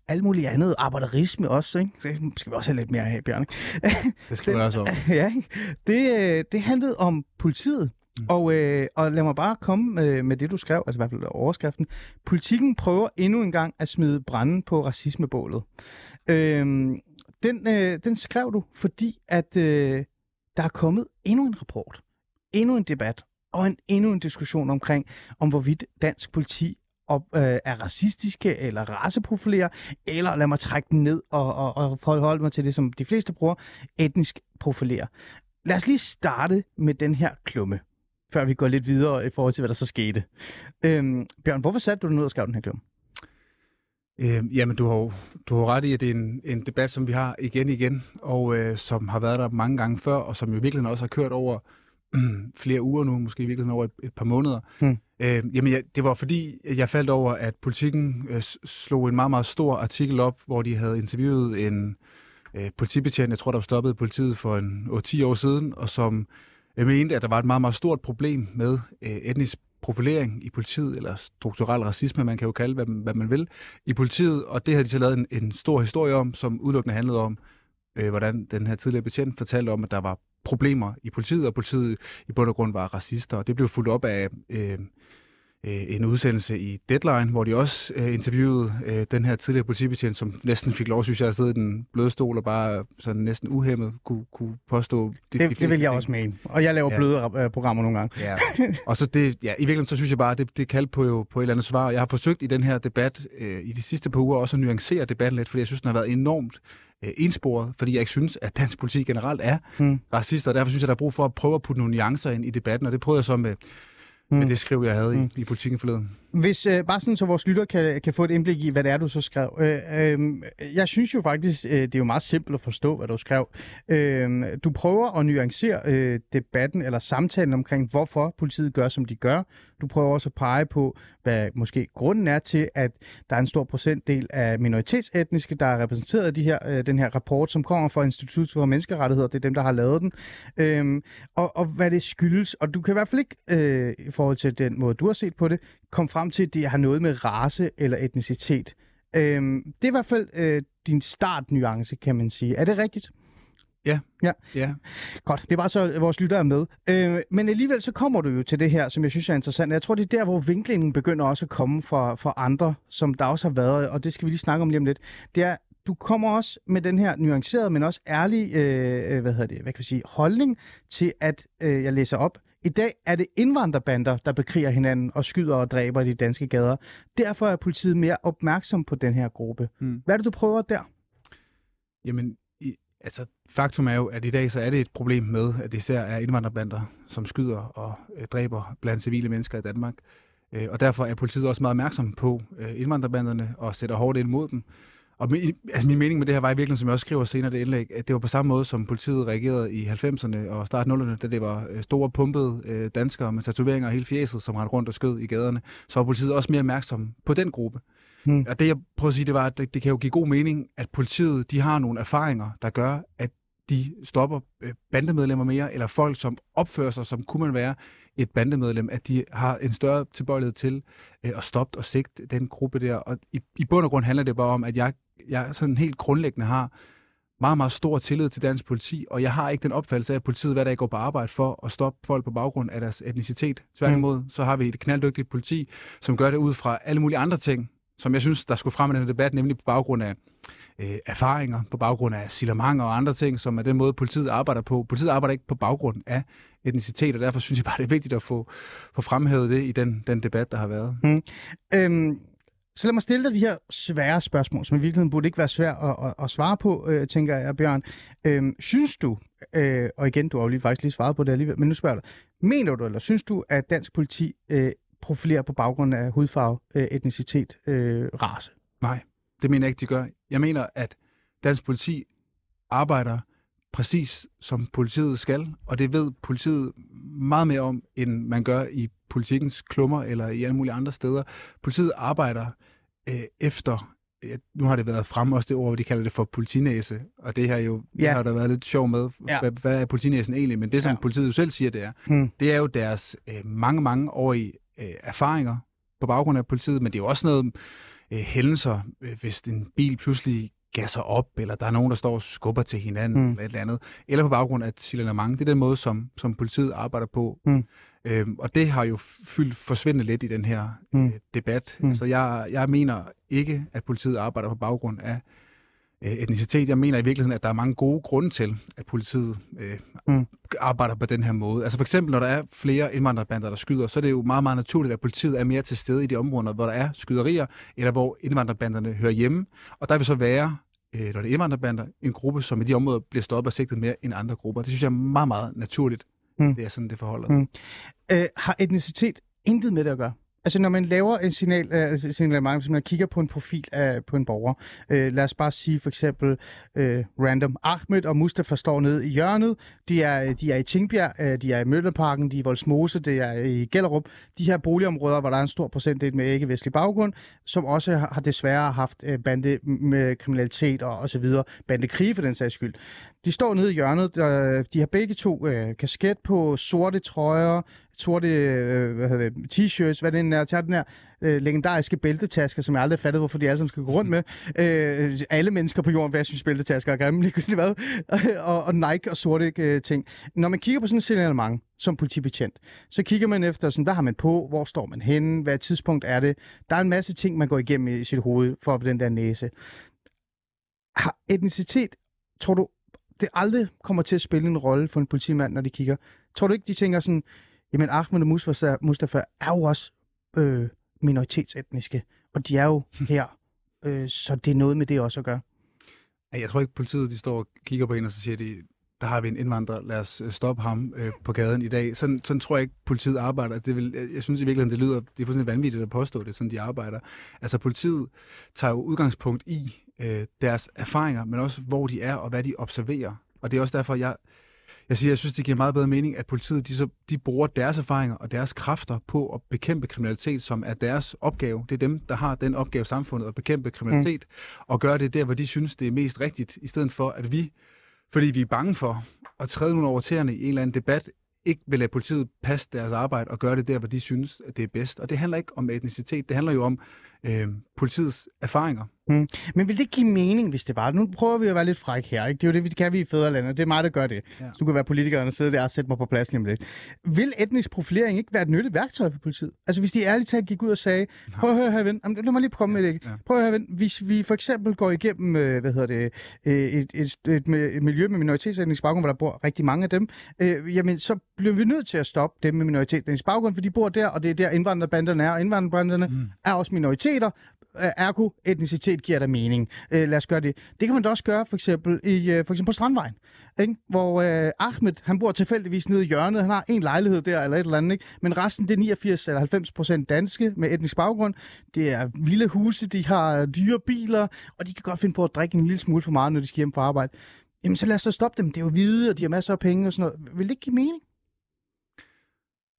alt muligt andet, arbejderisme også, ikke? Det skal vi også have lidt mere af, Bjørn. ikke? Det skal man også om. ja, ikke? det, øh, det handlede om politiet. Mm. Og, øh, og lad mig bare komme med, med det, du skrev, altså i hvert fald overskriften. Politikken prøver endnu en gang at smide branden på racismebålet. Øh, den, øh, den skrev du, fordi at øh, der er kommet endnu en rapport, endnu en debat og en, endnu en diskussion omkring, om hvorvidt dansk politi op, øh, er racistiske eller raceprofilerer, eller lad mig trække den ned og, og, og forholde mig til det, som de fleste bruger, etnisk profilere. Lad os lige starte med den her klumme, før vi går lidt videre i forhold til, hvad der så skete. Øhm, Bjørn, hvorfor satte du den ud og skrev den her klumme? Øh, jamen, du har, jo- du har ret i, at det er en, en debat, som vi har igen igen, og øh, som har været der mange gange før, og som jo virkelig også har kørt over flere uger nu, måske virkelig over et, et par måneder. Hmm. Øh, jamen, jeg, det var fordi, jeg faldt over, at politikken øh, slog en meget, meget stor artikel op, hvor de havde interviewet en øh, politibetjent, jeg tror, der var stoppet i politiet for en 8-10 år siden, og som jeg mente, at der var et meget, meget stort problem med øh, etnisk profilering i politiet, eller strukturel racisme, man kan jo kalde, hvad, hvad man vil, i politiet, og det havde de så lavet en, en stor historie om, som udelukkende handlede om, øh, hvordan den her tidligere betjent fortalte om, at der var problemer i politiet, og politiet i bund og grund var racister, og det blev fuldt op af øh, øh, en udsendelse i Deadline, hvor de også øh, interviewede øh, den her tidligere politibetjent, som næsten fik lov, synes jeg, at sidde i den bløde stol og bare sådan næsten uhemmet kunne, kunne påstå... Det, det, det vil jeg også mene. Og jeg laver Ja. bløde øh, programmer nogle gange. Ja, og så det, ja, i virkeligheden så synes jeg bare, det, det kaldte på, jo, på et eller andet svar. Jeg har forsøgt i den her debat øh, i de sidste par uger også at nuancere debatten lidt, fordi jeg synes, den har været enormt øh, ensporet, fordi jeg ikke synes, at dansk politik generelt er Hmm. racister, og derfor synes jeg, der er brug for at prøve at putte nogle nuancer ind i debatten, og det prøvede jeg så med, med Hmm. det skriv, jeg havde Hmm. i, i politikken forleden. Hvis øh, bare sådan, så vores lytter kan, kan få et indblik i, hvad det er, du så skrev. Øh, øh, jeg synes jo faktisk, øh, det er jo meget simpelt at forstå, hvad du skrev. Øh, du prøver at nuancere øh, debatten eller samtalen omkring, hvorfor politiet gør, som de gør. Du prøver også at pege på, hvad måske grunden er til, at der er en stor procentdel af minoritetsetniske, der er repræsenteret i de her, øh, den her rapport, som kommer fra Institut for Menneskerettigheder. Det er dem, der har lavet den. Øh, og, og hvad det skyldes. Og du kan i hvert fald ikke, øh, i forhold til den måde, du har set på det, komme frem til, at det har noget med race eller etnicitet. Øhm, det er i hvert fald øh, din startnuance, kan man sige. Er det rigtigt? Ja, Godt, det er bare så, vores lyttere er med. Øh, men alligevel så kommer du jo til det her, som jeg synes er interessant. Jeg tror, det er der, hvor vinklingen begynder også at komme fra, fra andre, som der også har været, og det skal vi lige snakke om lige om lidt. Det er, du kommer også med den her nuancerede, men også ærlige, øh, hvad hedder det, hvad kan vi sige, holdning til, at øh, jeg læser op. I dag er det indvandrerbander, der bekriger hinanden og skyder og dræber i de danske gader. Derfor er politiet mere opmærksom på den her gruppe. Hmm. Hvad er det, du prøver der? Jamen, i, altså, faktum er jo, at i dag så er det et problem med, at det især er indvandrerbander, som skyder og øh, dræber blandt civile mennesker i Danmark. Øh, og derfor er politiet også meget opmærksom på øh, indvandrerbanderne og sætter hårdt ind mod dem. Og min, altså min mening med det her var i virkeligheden, som jeg også skriver senere det indlæg, at det var på samme måde, som politiet reagerede i 90'erne og start 0'erne, da det var øh, store pumpede øh, danskere med tatoveringer og hele fjeset, som rendte rundt og skød i gaderne. Så var politiet også mere opmærksom på den gruppe. Hmm. Og det jeg prøver at sige, det var, at det, det kan jo give god mening, at politiet de har nogle erfaringer, der gør, at de stopper øh, bandemedlemmer mere, eller folk, som opfører sig, som kunne man være et bandemedlem, at de har en større tilbøjelighed til øh, at stoppe og sigte den gruppe der. Og i, i bund og grund handler det bare om, at jeg, jeg sådan helt grundlæggende har meget, meget stor tillid til dansk politi, og jeg har ikke den opfattelse af, at politiet hver dag går på arbejde for at stoppe folk på baggrund af deres etnicitet. Tværtimod, så har vi et knalddygtigt politi, som gør det ud fra alle mulige andre ting, som jeg synes, der skulle frem i den debat, nemlig på baggrund af øh, erfaringer, på baggrund af silamenter og andre ting, som er den måde, politiet arbejder på. Politiet arbejder ikke på baggrund af etnicitet, og derfor synes jeg bare, det er vigtigt at få, få fremhævet det i den, den debat, der har været. Øhm, så lad mig stille dig de her svære spørgsmål, som i virkeligheden burde ikke være svært at, at, at svare på, øh, tænker jeg, Bjørn. Øhm, synes du, øh, og igen, du har jo lige faktisk lige svaret på det alligevel, men nu spørger jeg dig, mener du, eller synes du, at dansk politi øh, profilerer på baggrund af hudfarve, øh, etnicitet, øh, race? Nej, det mener jeg ikke, de gør. Jeg mener, at dansk politi arbejder præcis som politiet skal, og det ved politiet meget mere om, end man gør i politikens klummer eller i alle mulige andre steder. Politiet arbejder øh, efter, øh, nu har det været frem også det ord, de kalder det for politinæse, og det her jo, ja. Har der været lidt sjov med, Ja. hvad, hvad er politinæsen egentlig, men det som ja. politiet jo selv siger, det er, Hmm. det er jo deres øh, mange, mange årige øh, erfaringer på baggrund af politiet, men det er jo også noget øh, hændelser, øh, hvis en bil pludselig gasser op, eller der er nogen, der står og skubber til hinanden, Mm. eller et eller andet, eller på baggrund af signalement. Det er den måde, som, som politiet arbejder på. Mm. Øhm, og det har jo fyldt forsvindende lidt i den her Mm. øh, debat. Mm. Altså, jeg, jeg mener ikke, at politiet arbejder på baggrund af øh, etnicitet. Jeg mener i virkeligheden, at der er mange gode grunde til, at politiet øh, Mm. arbejder på den her måde. Altså for eksempel, når der er flere indvandrerbander, der skyder, så er det jo meget, meget naturligt, at politiet er mere til stede i de områder, hvor der er skyderier, eller hvor indvandrerbanderne hører hjemme. Og der vil så være, øh, når det er indvandrerbander, en gruppe, som i de områder bliver stoppet og sigtet mere end andre grupper. Det synes jeg er meget, meget naturligt. Mm. Det er sådan, det forholder. Mm. Øh, har etnicitet intet med det at gøre? Altså når man laver en signal, øh, altså, signalement, hvis man kigger på en profil af, på en borger, øh, lad os bare sige for eksempel øh, random, Ahmed og Mustafa står nede i hjørnet, de er, øh, de er i Tingbjerg, øh, de er i Møllerparken, de er i Voldsmose, det er i Gellerup, de her boligområder, hvor der er en stor procentdel med ikke-vestlig baggrund, som også har, har desværre haft øh, bande med kriminalitet og, og så videre, bandekrige for den sags skyld. De står nede i hjørnet, der, de har begge to øh, kasket på, sorte trøjer, sorte øh, hvad hedder det, t-shirts, hvad det end er, tager den her øh, legendariske bæltetasker, som jeg aldrig fattede, hvorfor de alle sammen skal gå rundt med. Øh, alle mennesker på jorden, hvad jeg synes, bæltetasker er grimme, ligegyldigt hvad. og, og Nike og sorte øh, ting. Når man kigger på sådan en signalement som politibetjent, så kigger man efter, sådan, hvad har man på, hvor står man henne, hvad tidspunkt er det. Der er en masse ting, man går igennem i sit hoved for at få den der næse. Har etnicitet, tror du, det aldrig kommer til at spille en rolle for en politimand, når de kigger? Tror du ikke, de tænker sådan, jamen Ahmed og Mustafa, Mustafa er jo også øh, minoritetsetniske, og de er jo her, øh, så det er noget med det også at gøre. Jeg tror ikke, politiet de står og kigger på en, og så siger de, der har vi en indvandrer, lad os øh, stoppe ham øh, på gaden i dag. Sådan, sådan tror jeg ikke, politiet arbejder. Det vil, jeg, jeg synes i virkeligheden, det lyder det er fuldstændig vanvittigt at påstå det, sådan de arbejder. Altså politiet tager jo udgangspunkt i øh, deres erfaringer, men også hvor de er og hvad de observerer. Og det er også derfor, jeg, jeg siger, jeg synes, det giver meget bedre mening, at politiet de så, de bruger deres erfaringer og deres kræfter på at bekæmpe kriminalitet, som er deres opgave. Det er dem, der har den opgave i samfundet at bekæmpe kriminalitet, mm. og gøre det der, hvor de synes, det er mest rigtigt, i stedet for, at vi, fordi vi er bange for at træde nogle over tæerne i en eller anden debat, ikke vil lade politiet passe deres arbejde og gøre det der, hvor de synes, at det er bedst. Og det handler ikke om etnicitet, det handler jo om øh, politiets erfaringer. Men vil det give mening, hvis det var? Nu prøver vi at være lidt fræk her, ikke? Det er jo det, vi kan vi i fædrelandet. Det er mig, der gør det. Ja. Ja. Så du kan være politikeren og sidde der og sætte mig på plads lige om lidt. Vil etnisk profilering ikke være et nyttigt værktøj for politiet? Altså hvis de ærligt talt gik ud og sagde, prøv at høre her, ven. Jamen, lad mig lige komme med det. Ja. Prøv at høre, ven. Hvis vi for eksempel går igennem, øh, hvad hedder det, øh, et, et, et, et miljø med minoritetsetnisk baggrund, hvor der bor rigtig mange af dem, øh, jamen så bliver vi nødt til at stoppe dem med minoritetsetnisk baggrund, for de bor der, og det er der indvandrerbanderne er, og indvandrerbanderne mm. er også minoriteter, Øh, ergo etnicitet giver der mening. Øh, lad os gøre det. Det kan man da også gøre for eksempel, i, øh, for eksempel på Strandvejen, ikke? hvor øh, Ahmed, han bor tilfældigvis nede i hjørnet, han har en lejlighed der eller et eller andet, ikke? men resten det er 89 eller 90 procent danske med etnisk baggrund. Det er vilde huse, de har øh, dyre biler, og de kan godt finde på at drikke en lille smule for meget, når de skal hjem fra arbejde. Jamen så lad os så stoppe dem. Det er jo hvide, og de har masser af penge og sådan noget. Vil det ikke give mening?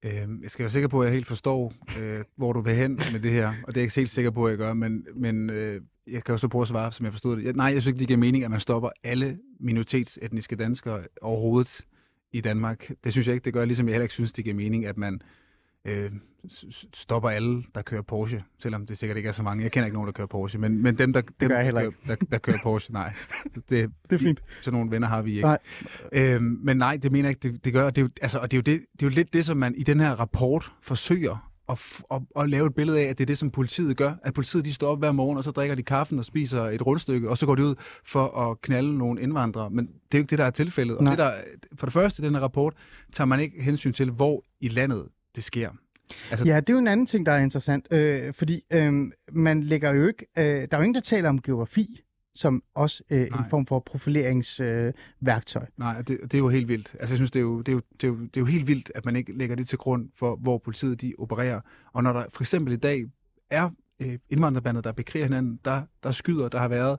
Øh, jeg skal være sikker på, at jeg helt forstår, øh, hvor du vil hen med det her, og det er jeg ikke helt sikker på, at jeg gør, men, men øh, jeg kan jo så prøve at svare, som jeg forstod det. Jeg, nej, jeg synes ikke, det giver mening, at man stopper alle minoritetsetniske danskere overhovedet i Danmark. Det synes jeg ikke, det gør, ligesom jeg heller ikke synes, det giver mening, at man øh, stopper alle, der kører Porsche, selvom det sikkert ikke er så mange. Jeg kender ikke nogen, der kører Porsche, men, men dem, der, dem, jeg heller der, der, der kører Porsche, nej. Det, Det er fint. sådan nogle venner har vi ikke. Nej. Øhm, men nej, det mener jeg ikke, det, det gør. Det er jo, altså, og det er, jo det, det er jo lidt det, som man i den her rapport forsøger at, at, at lave et billede af, at det er det, som politiet gør. At politiet de står op hver morgen, og så drikker de kaffen og spiser et rundstykke, og så går de ud for at knalde nogle indvandrere. Men det er jo ikke det, der er tilfældet. Og Nej. det der, for det første, i den her rapport, tager man ikke hensyn til, hvor i landet det sker. Altså, Ja, det er jo en anden ting, der er interessant, øh, fordi øh, man lægger jo ikke, øh, der er jo ingen, der taler om geografi som også øh, en form for profileringsværktøj. Øh. Nej, det, det er jo helt vildt. Altså, jeg synes, det er, jo, det, er jo, det, er jo, det er jo helt vildt, at man ikke lægger det til grund for, hvor politiet de opererer. Og når der for eksempel i dag er øh, indvandrerbander, der bekriger hinanden, der, der skyder, der har været.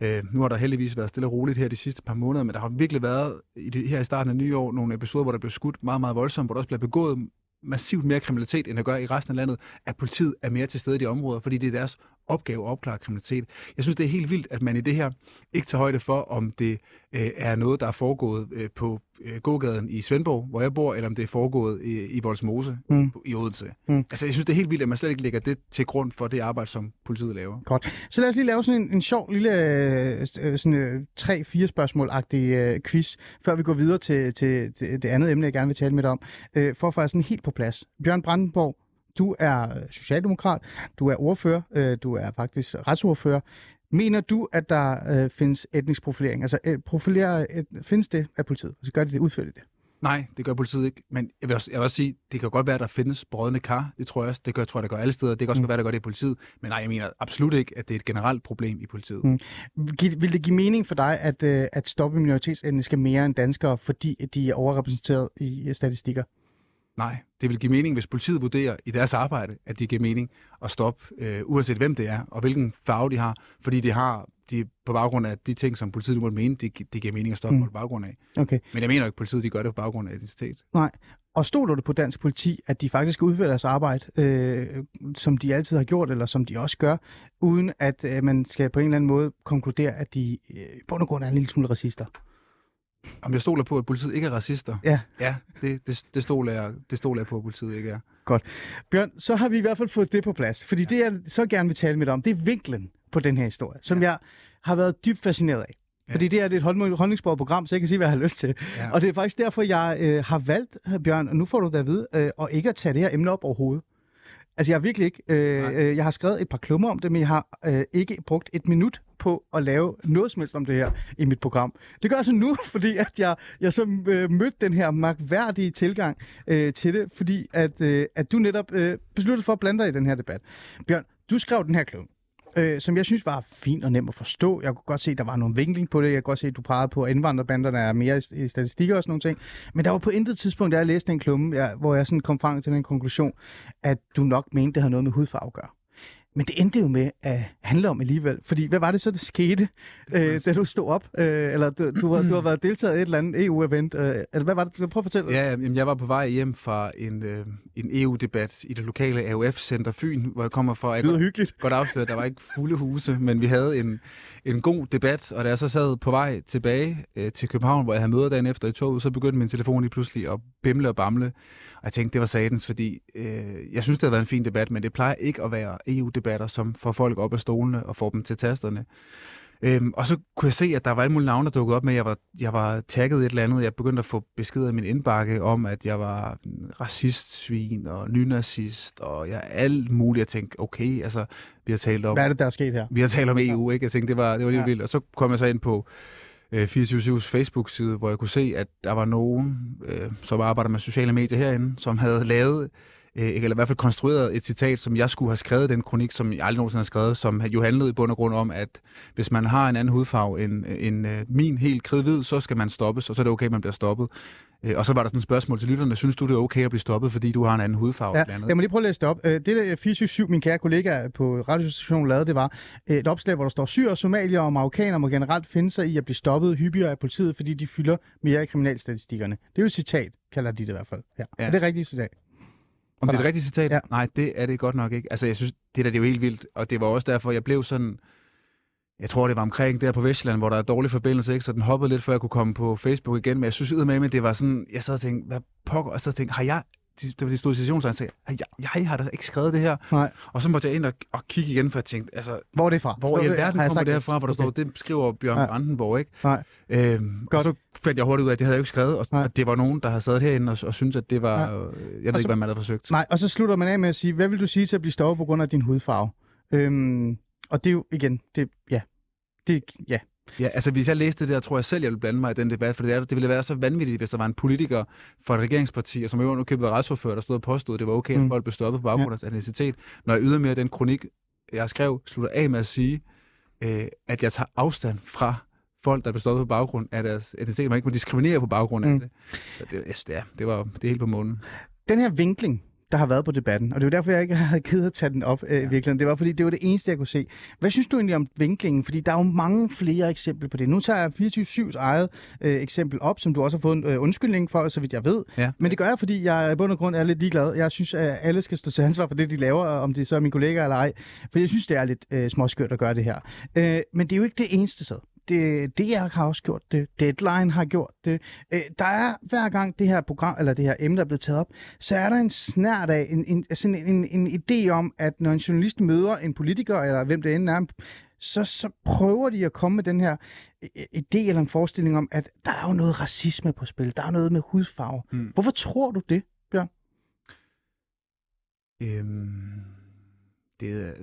Øh, nu har der heldigvis været stille og roligt her de sidste par måneder, men der har virkelig været i det, her i starten af nye år nogle episoder, hvor der blev skudt meget, meget voldsomt, hvor der også bliver begået massivt mere kriminalitet, end der gør i resten af landet, at politiet er mere til stede i de områder, fordi det er deres opgave at opklare kriminalitet. Jeg synes, det er helt vildt, at man i det her ikke tager højde for, om det øh, er noget, der er foregået øh, på øh, gågaden i Svendborg, hvor jeg bor, eller om det er foregået i, i Voldsmose Mm. i Odense. Mm. Altså, jeg synes, det er helt vildt, at man slet ikke lægger det til grund for det arbejde, som politiet laver. Godt. Så lad os lige lave sådan en, en sjov lille øh, øh, sådan, øh, tre-fire spørgsmål-agtig øh, quiz, før vi går videre til, til, til det andet emne, jeg gerne vil tale med dig om. Øh, for at få sådan helt på plads. Bjørn Brandenborg, du er socialdemokrat, du er ordfører, øh, du er faktisk retsordfører. Mener du, at der øh, findes etnisk profilering? Altså, øh, profilere, øh, findes det af politiet? Altså, gør de det, udfører de det? Nej, det gør politiet ikke. Men jeg vil, også, jeg vil også sige, det kan godt være, at der findes brødende kar. Det tror jeg også. Det gør, tror jeg, der gør alle steder. Det kan også Mm. være, der gør det i politiet. Men nej, jeg mener absolut ikke, at det er et generelt problem i politiet. Mm. Vil det give mening for dig, at, øh, at stoppe minoritetsetniske mere end danskere, fordi de er overrepræsenteret i øh, statistikker? Nej, det vil give mening, hvis politiet vurderer i deres arbejde, at det giver mening at stoppe, øh, uanset hvem det er, og hvilken farve de har, fordi de har de, på baggrund af de ting, som politiet måtte mene, det, det giver mening at stoppe Mm. på baggrund af. Okay. Men jeg mener ikke, at politiet de gør det på baggrund af identitet. Og stoler du på dansk politi, at de faktisk udfører deres arbejde, øh, som de altid har gjort, eller som de også gør, uden at øh, man skal på en eller anden måde konkludere, at de øh, og grund er en lille smule racister? Om jeg stoler på, at politiet ikke er racister? Ja. Ja, det, det, det, stoler, jeg, det stoler jeg på, at politiet ikke er. Bjørn, så har vi i hvert fald fået det på plads. Fordi det, jeg så gerne vil tale med dig om, det er vinklen på den her historie, som jeg har været dybt fascineret af. Ja. Fordi det er et hold- holdningsbordet program, så jeg kan sige, hvad jeg har lyst til. Ja. Og det er faktisk derfor, jeg øh, har valgt, Bjørn, og nu får du det at vide, øh, at ikke at tage det her emne op overhovedet. Altså, jeg har virkelig ikke... Øh, øh, jeg har skrevet et par klummer om det, men jeg har øh, ikke brugt et minut på at lave noget som helst om det her i mit program. Det gør jeg så nu, fordi at jeg, jeg så øh, mødte den her magværdige tilgang øh, til det, fordi at, øh, at du netop øh, besluttede for at blande dig i den her debat. Bjørn, du skrev den her klumme øh, som jeg synes var fin og nem at forstå. Jeg kunne godt se, at der var nogle vinkling på det. Jeg kunne godt se, at du pegede på, at indvandrerbanderne er mere i, i statistikker og sådan nogle ting. Men der var på intet tidspunkt, da jeg læste den klumme, jeg, hvor jeg sådan kom frem til den konklusion, at du nok mente, det havde noget med hudfarve at gøre. Men det endte jo med at handle om alligevel. Fordi hvad var det så, der skete, øh, da du stod op? Øh, eller du, du, har, du har været deltaget i et eller andet EU-event. Øh, eller hvad var det? Prøv at fortælle. Ja, jamen, jeg var på vej hjem fra en, øh, en EU-debat i det lokale AUF-center Fyn, hvor jeg kommer fra. Jeg lyder hyggeligt. godt afsløre, at der var ikke fulde huse, men vi havde en, en god debat, og da jeg så sad på vej tilbage øh, til København, hvor jeg havde møder dagen efter i toget, så begyndte min telefon lige pludselig at bimle og bamle. Og jeg tænkte, det var satans, fordi øh, jeg synes, det havde været en fin debat, men det plejer ikke at være EU-debatter, som får folk op af stolene og får dem til tasterne. Øhm, og så kunne jeg se, at der var alle mulige navne, der dukkede op med, jeg var, jeg var tagget et eller andet. Jeg begyndte at få beskeder i min indbakke om, at jeg var racistsvin og nynazist, og jeg alt muligt. Jeg tænkte, okay, altså, vi har talt om, Hvad er det, der er sket her? vi har talt om EU, ikke? Jeg tænkte, det var, det var lidt Ja. ja. vildt. Og så kom jeg så ind på øh, 24-7's Facebook-side, hvor jeg kunne se, at der var nogen, øh, som arbejder med sociale medier herinde, som havde lavet, øh, eller i hvert fald konstrueret et citat, som jeg skulle have skrevet den kronik, som jeg aldrig nogensinde har skrevet, som jo handlede i bund og grund om, at hvis man har en anden hudfarve end, end øh, min helt kridhvid, så skal man stoppes, og så er det okay, at man bliver stoppet. Øh, og så var der sådan et spørgsmål til lytterne, synes du, det er okay at blive stoppet, fordi du har en anden hudfarve? Ja, andet? jeg må lige prøve at læse det op. Øh, Det, der 477, min kære kollega på radiostationen lavede, det var øh, et opslag, hvor der står, syre, somalier og marokkanere må generelt finde sig i at blive stoppet hyppigere af politiet, fordi de fylder mere i kriminalstatistikkerne. Det er jo et citat, kalder de det i hvert fald. Ja. Ja. Er det rigtigt citat? Om det er et rigtigt citat? Ja. Nej, det er det godt nok ikke. Altså, jeg synes, det der det er jo helt vildt, og det var også derfor, jeg blev sådan... Jeg tror, det var omkring der på Vestjylland, hvor der er dårlig forbindelse, ikke? så den hoppede lidt, før jeg kunne komme på Facebook igen. Men jeg synes med, at det var sådan, jeg sad og tænkte, hvad pokker, og så tænkte, har jeg, det var de stod i situationstegn, sagde, jeg, jeg har da ikke skrevet det her. Nej. Og så måtte jeg ind og, og kigge igen, for jeg tænkte, altså, Hvor er det fra? hvor i alverden kommer det her fra, hvor der Okay. står, det skriver Bjørn Ja. ja. Brandenborg, ikke? Nej. Øhm, Godt. og så fandt jeg hurtigt ud af, at det havde jeg jo ikke skrevet, og, Nej. og det var nogen, der havde sad herinde og, og syntes, at det var, Nej. øh, jeg ved så- ikke, hvad man havde forsøgt. Nej, og så slutter man af med at sige, hvad vil du sige til at blive stoppet på grund af din hudfarve? Øhm, og det er jo igen, det, ja, det, ja, Ja, altså hvis jeg læste det der, tror jeg selv, jeg ville blande mig i den debat, for det, er, det ville være så vanvittigt, hvis der var en politiker fra et regeringsparti, og som jo købte retsordfører, der stod og påstod, at det var okay, at Mm. folk blev stoppet på baggrund af etnicitet. Når jeg ydermere den kronik, jeg skrev, slutter af med at sige, øh, at jeg tager afstand fra folk, der stoppet på baggrund af deres etnicitet. Man ikke må diskriminere på baggrund af Mm. det. Så det, synes, det, er, det var det er helt på månen. Den her vinkling, der har været på debatten, og det er jo derfor, jeg ikke havde givet at tage den op øh, i virkeligheden. Det var, fordi det var det eneste, jeg kunne se. Hvad synes du egentlig om vinklingen? Fordi der er jo mange flere eksempler på det. Nu tager jeg 24-7's eget øh, eksempel op, som du også har fået en øh, undskyldning for, så vidt jeg ved. Ja. Men det gør jeg, fordi jeg i bund og grund er lidt ligeglad. Jeg synes, at alle skal stå til ansvar for det, de laver, og om det så er mine kollegaer eller ej. For jeg synes, det er lidt øh, småskørt at gøre det her. Øh, men det er jo ikke det eneste så. Det, DR har også gjort det. Deadline har gjort det. Øh, der er hver gang det her program, eller det her emne, der er blevet taget op, så er der en snært af, en, en, sådan en, en, en idé om, at når en journalist møder en politiker, eller hvem det end er, så, så prøver de at komme med den her øh, idé eller en forestilling om, at der er jo noget racisme på spil. Der er noget med hudfarve. Mm. Hvorfor tror du det? Øhm, det,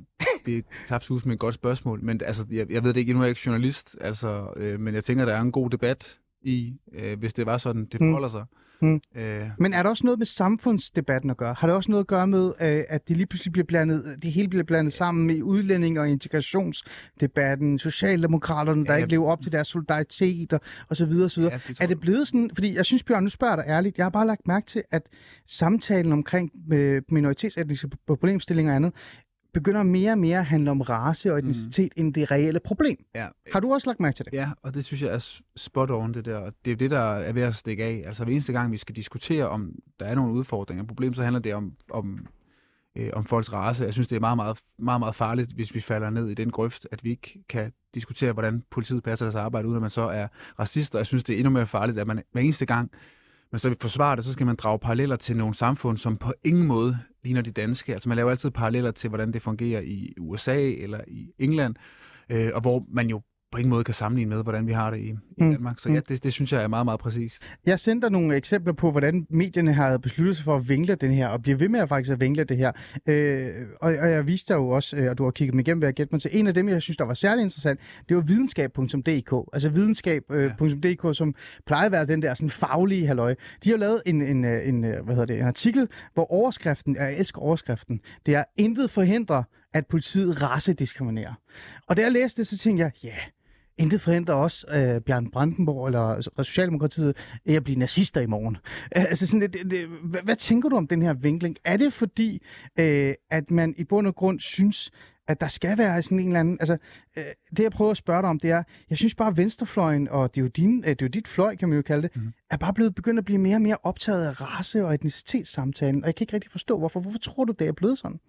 det et tabt med et godt spørgsmål, men altså, jeg, jeg ved det ikke, nu er jeg ikke journalist, altså, øh, men jeg tænker, der er en god debat i, øh, hvis det var sådan, det Mm. forholder sig. Mm. Øh, Men er der også noget med samfundsdebatten at gøre? Har det også noget at gøre med, øh, at det lige pludselig bliver blandet, det hele bliver blandet sammen med udlænding- og integrationsdebatten, socialdemokraterne, der Ja, ikke lever op til deres solidaritet og, og så videre, og så videre. ja, det Er det blevet sådan, fordi jeg synes, Bjørn, nu spørger dig ærligt, jeg har bare lagt mærke til, at samtalen omkring øh, minoritetsetniske problemstillinger og andet, begynder mere og mere at handle om race og etnicitet mm. end det reelle problem. Ja, Har du også lagt mærke til det? Ja, og det synes jeg er spot on, det der. Det er jo det, der er ved at stikke af. Altså hver eneste gang, vi skal diskutere, om der er nogle udfordringer og problemer, så handler det om, om, øh, om folks race. Jeg synes, det er meget, meget, meget, meget farligt, hvis vi falder ned i den grøft, at vi ikke kan diskutere, hvordan politiet passer deres arbejde, uden at man så er racist. Og jeg synes, det er endnu mere farligt, at man hver eneste gang, men så vil forsvare det, så skal man drage paralleller til nogle samfund, som på ingen måde ligner de danske. Altså man laver altid paralleller til, hvordan det fungerer i USA eller i England, øh, og hvor man jo på ingen måde kan sammenligne med, hvordan vi har det i, i Mm, Danmark. Så mm. ja, det, det synes jeg er meget, meget præcist. Jeg sendte dig nogle eksempler på, hvordan medierne har besluttet sig for at vinkle den her, og bliver ved med at faktisk at vinkle det her. Øh, og, og jeg viste dig jo også, øh, og du har kigget dem igennem, hvad jeg gætte mig til. En af dem, jeg synes, der var særlig interessant, det var videnskab.dk. Altså videnskab.dk, som plejer at være den der sådan faglige halløj. De har lavet en, en, øh, en, øh, hvad hedder det, en artikel, hvor overskriften, jeg elsker overskriften, det er, intet forhindrer, at politiet racediskriminerer. Og da jeg læste det, så tænkte jeg, ja, yeah, Intet forhindrer også øh, Bjørn Brandenborg eller Socialdemokratiet i at blive nazister i morgen. Øh, Altså sådan, det, det, hvad, hvad tænker du om den her vinkling? Er det fordi, øh, at man i bund og grund synes, at der skal være sådan en eller anden... Altså, øh, det jeg prøver at spørge dig om, det er, jeg synes bare, at venstrefløjen, og det er jo, din, øh, det er jo dit fløj, kan man jo kalde det, mm. er bare blevet begyndt at blive mere og mere optaget af race- og etnicitetssamtalen. Og jeg kan ikke rigtig forstå, hvorfor. Hvorfor tror du, det er blevet sådan?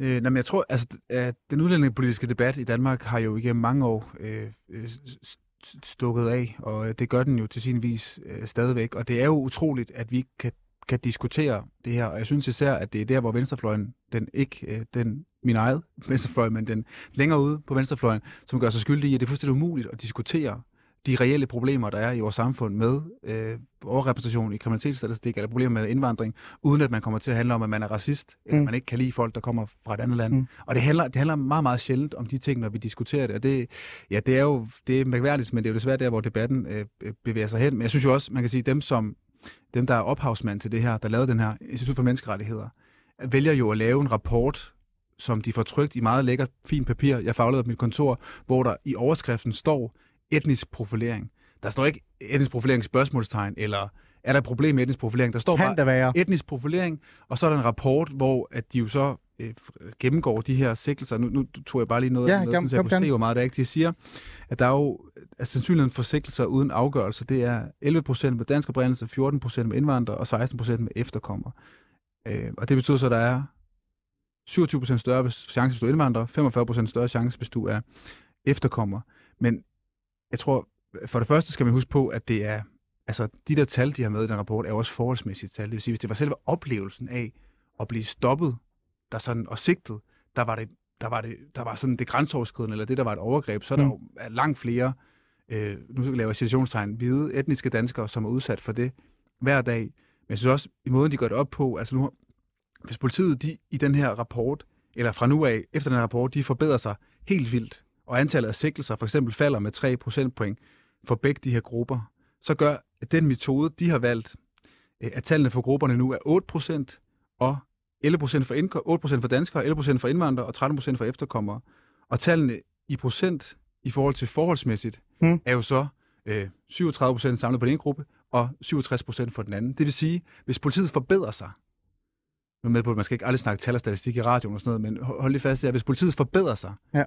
Øh, nej, men jeg tror, altså, at den udlændingepolitiske debat i Danmark har jo igennem mange år øh, øh stukket af, og øh, det gør den jo til sin vis øh, stadigvæk. Og det er jo utroligt, at vi ikke kan, kan diskutere det her, og jeg synes især, at det er der, hvor venstrefløjen, den ikke øh, den min eget venstrefløj, men den længere ude på venstrefløjen, som gør sig skyldig i, at det er fuldstændig umuligt at diskutere de reelle problemer, der er i vores samfund med øh, overrepræsentation i kriminalitetsstatistik eller problemer med indvandring, uden at man kommer til at handle om, at man er racist, eller Mm. man ikke kan lide folk, der kommer fra et andet land. Mm. Og det handler, det handler meget, meget sjældent om de ting, når vi diskuterer det. Og det, ja, det er jo det er mærkværdigt, men det er jo desværre der, hvor debatten øh, øh, bevæger sig hen. Men jeg synes jo også, man kan sige, dem som dem, der er ophavsmand til det her, der lavede den her Institut for Menneskerettigheder, vælger jo at lave en rapport, som de får trykt i meget lækkert, fint papir. Jeg faglede på mit kontor, hvor der i overskriften står etnisk profilering. Der står ikke etnisk profilering spørgsmålstegn, eller er der et problem med etnisk profilering? Der står Kan bare etnisk profilering, og så er der en rapport, hvor at de jo så øh, gennemgår de her sigtelser. Nu, nu tog jeg bare lige noget, Ja, noget kom- så jeg kunne hvor meget der er. ikke. De siger, at der er jo at sandsynligheden for sigtelser uden afgørelse, det er 11 procent med dansk oprindelse, 14 procent med indvandrere og 16 procent med efterkommere. Øh, og det betyder så, at der er 27 procent større hvis- chance, hvis du er indvandrer, 45 procent større chance, hvis du er efterkommer. Men jeg tror, for det første skal man huske på, at det er, altså de der tal, de har med i den rapport, er jo også forholdsmæssige tal. Det vil sige, hvis det var selve oplevelsen af at blive stoppet der sådan, og sigtet, der var det, der var det, der var sådan det grænseoverskridende, eller det, der var et overgreb, så er der Mm. jo er langt flere, øh, nu skal jeg lave citationstegn, hvide etniske danskere, som er udsat for det hver dag. Men jeg synes også, i måden, de gør det op på, altså nu, hvis politiet de, i den her rapport, eller fra nu af, efter den her rapport, de forbedrer sig helt vildt, og antallet af sigtelser for eksempel falder med 3 procentpoint for begge de her grupper, så gør den metode, de har valgt, øh, at tallene for grupperne nu er 8 procent og 11 procent for, indko- 8 procent for danskere, 11 procent for indvandrere og 13 procent for efterkommere. Og tallene i procent i forhold til forholdsmæssigt Mm. er jo så øh, 37 procent samlet på den ene gruppe og 67 procent for den anden. Det vil sige, hvis politiet forbedrer sig, nu med på, at man skal ikke aldrig snakke tal og statistik i radioen og sådan noget, men hold lige fast at hvis politiet forbedrer sig Ja.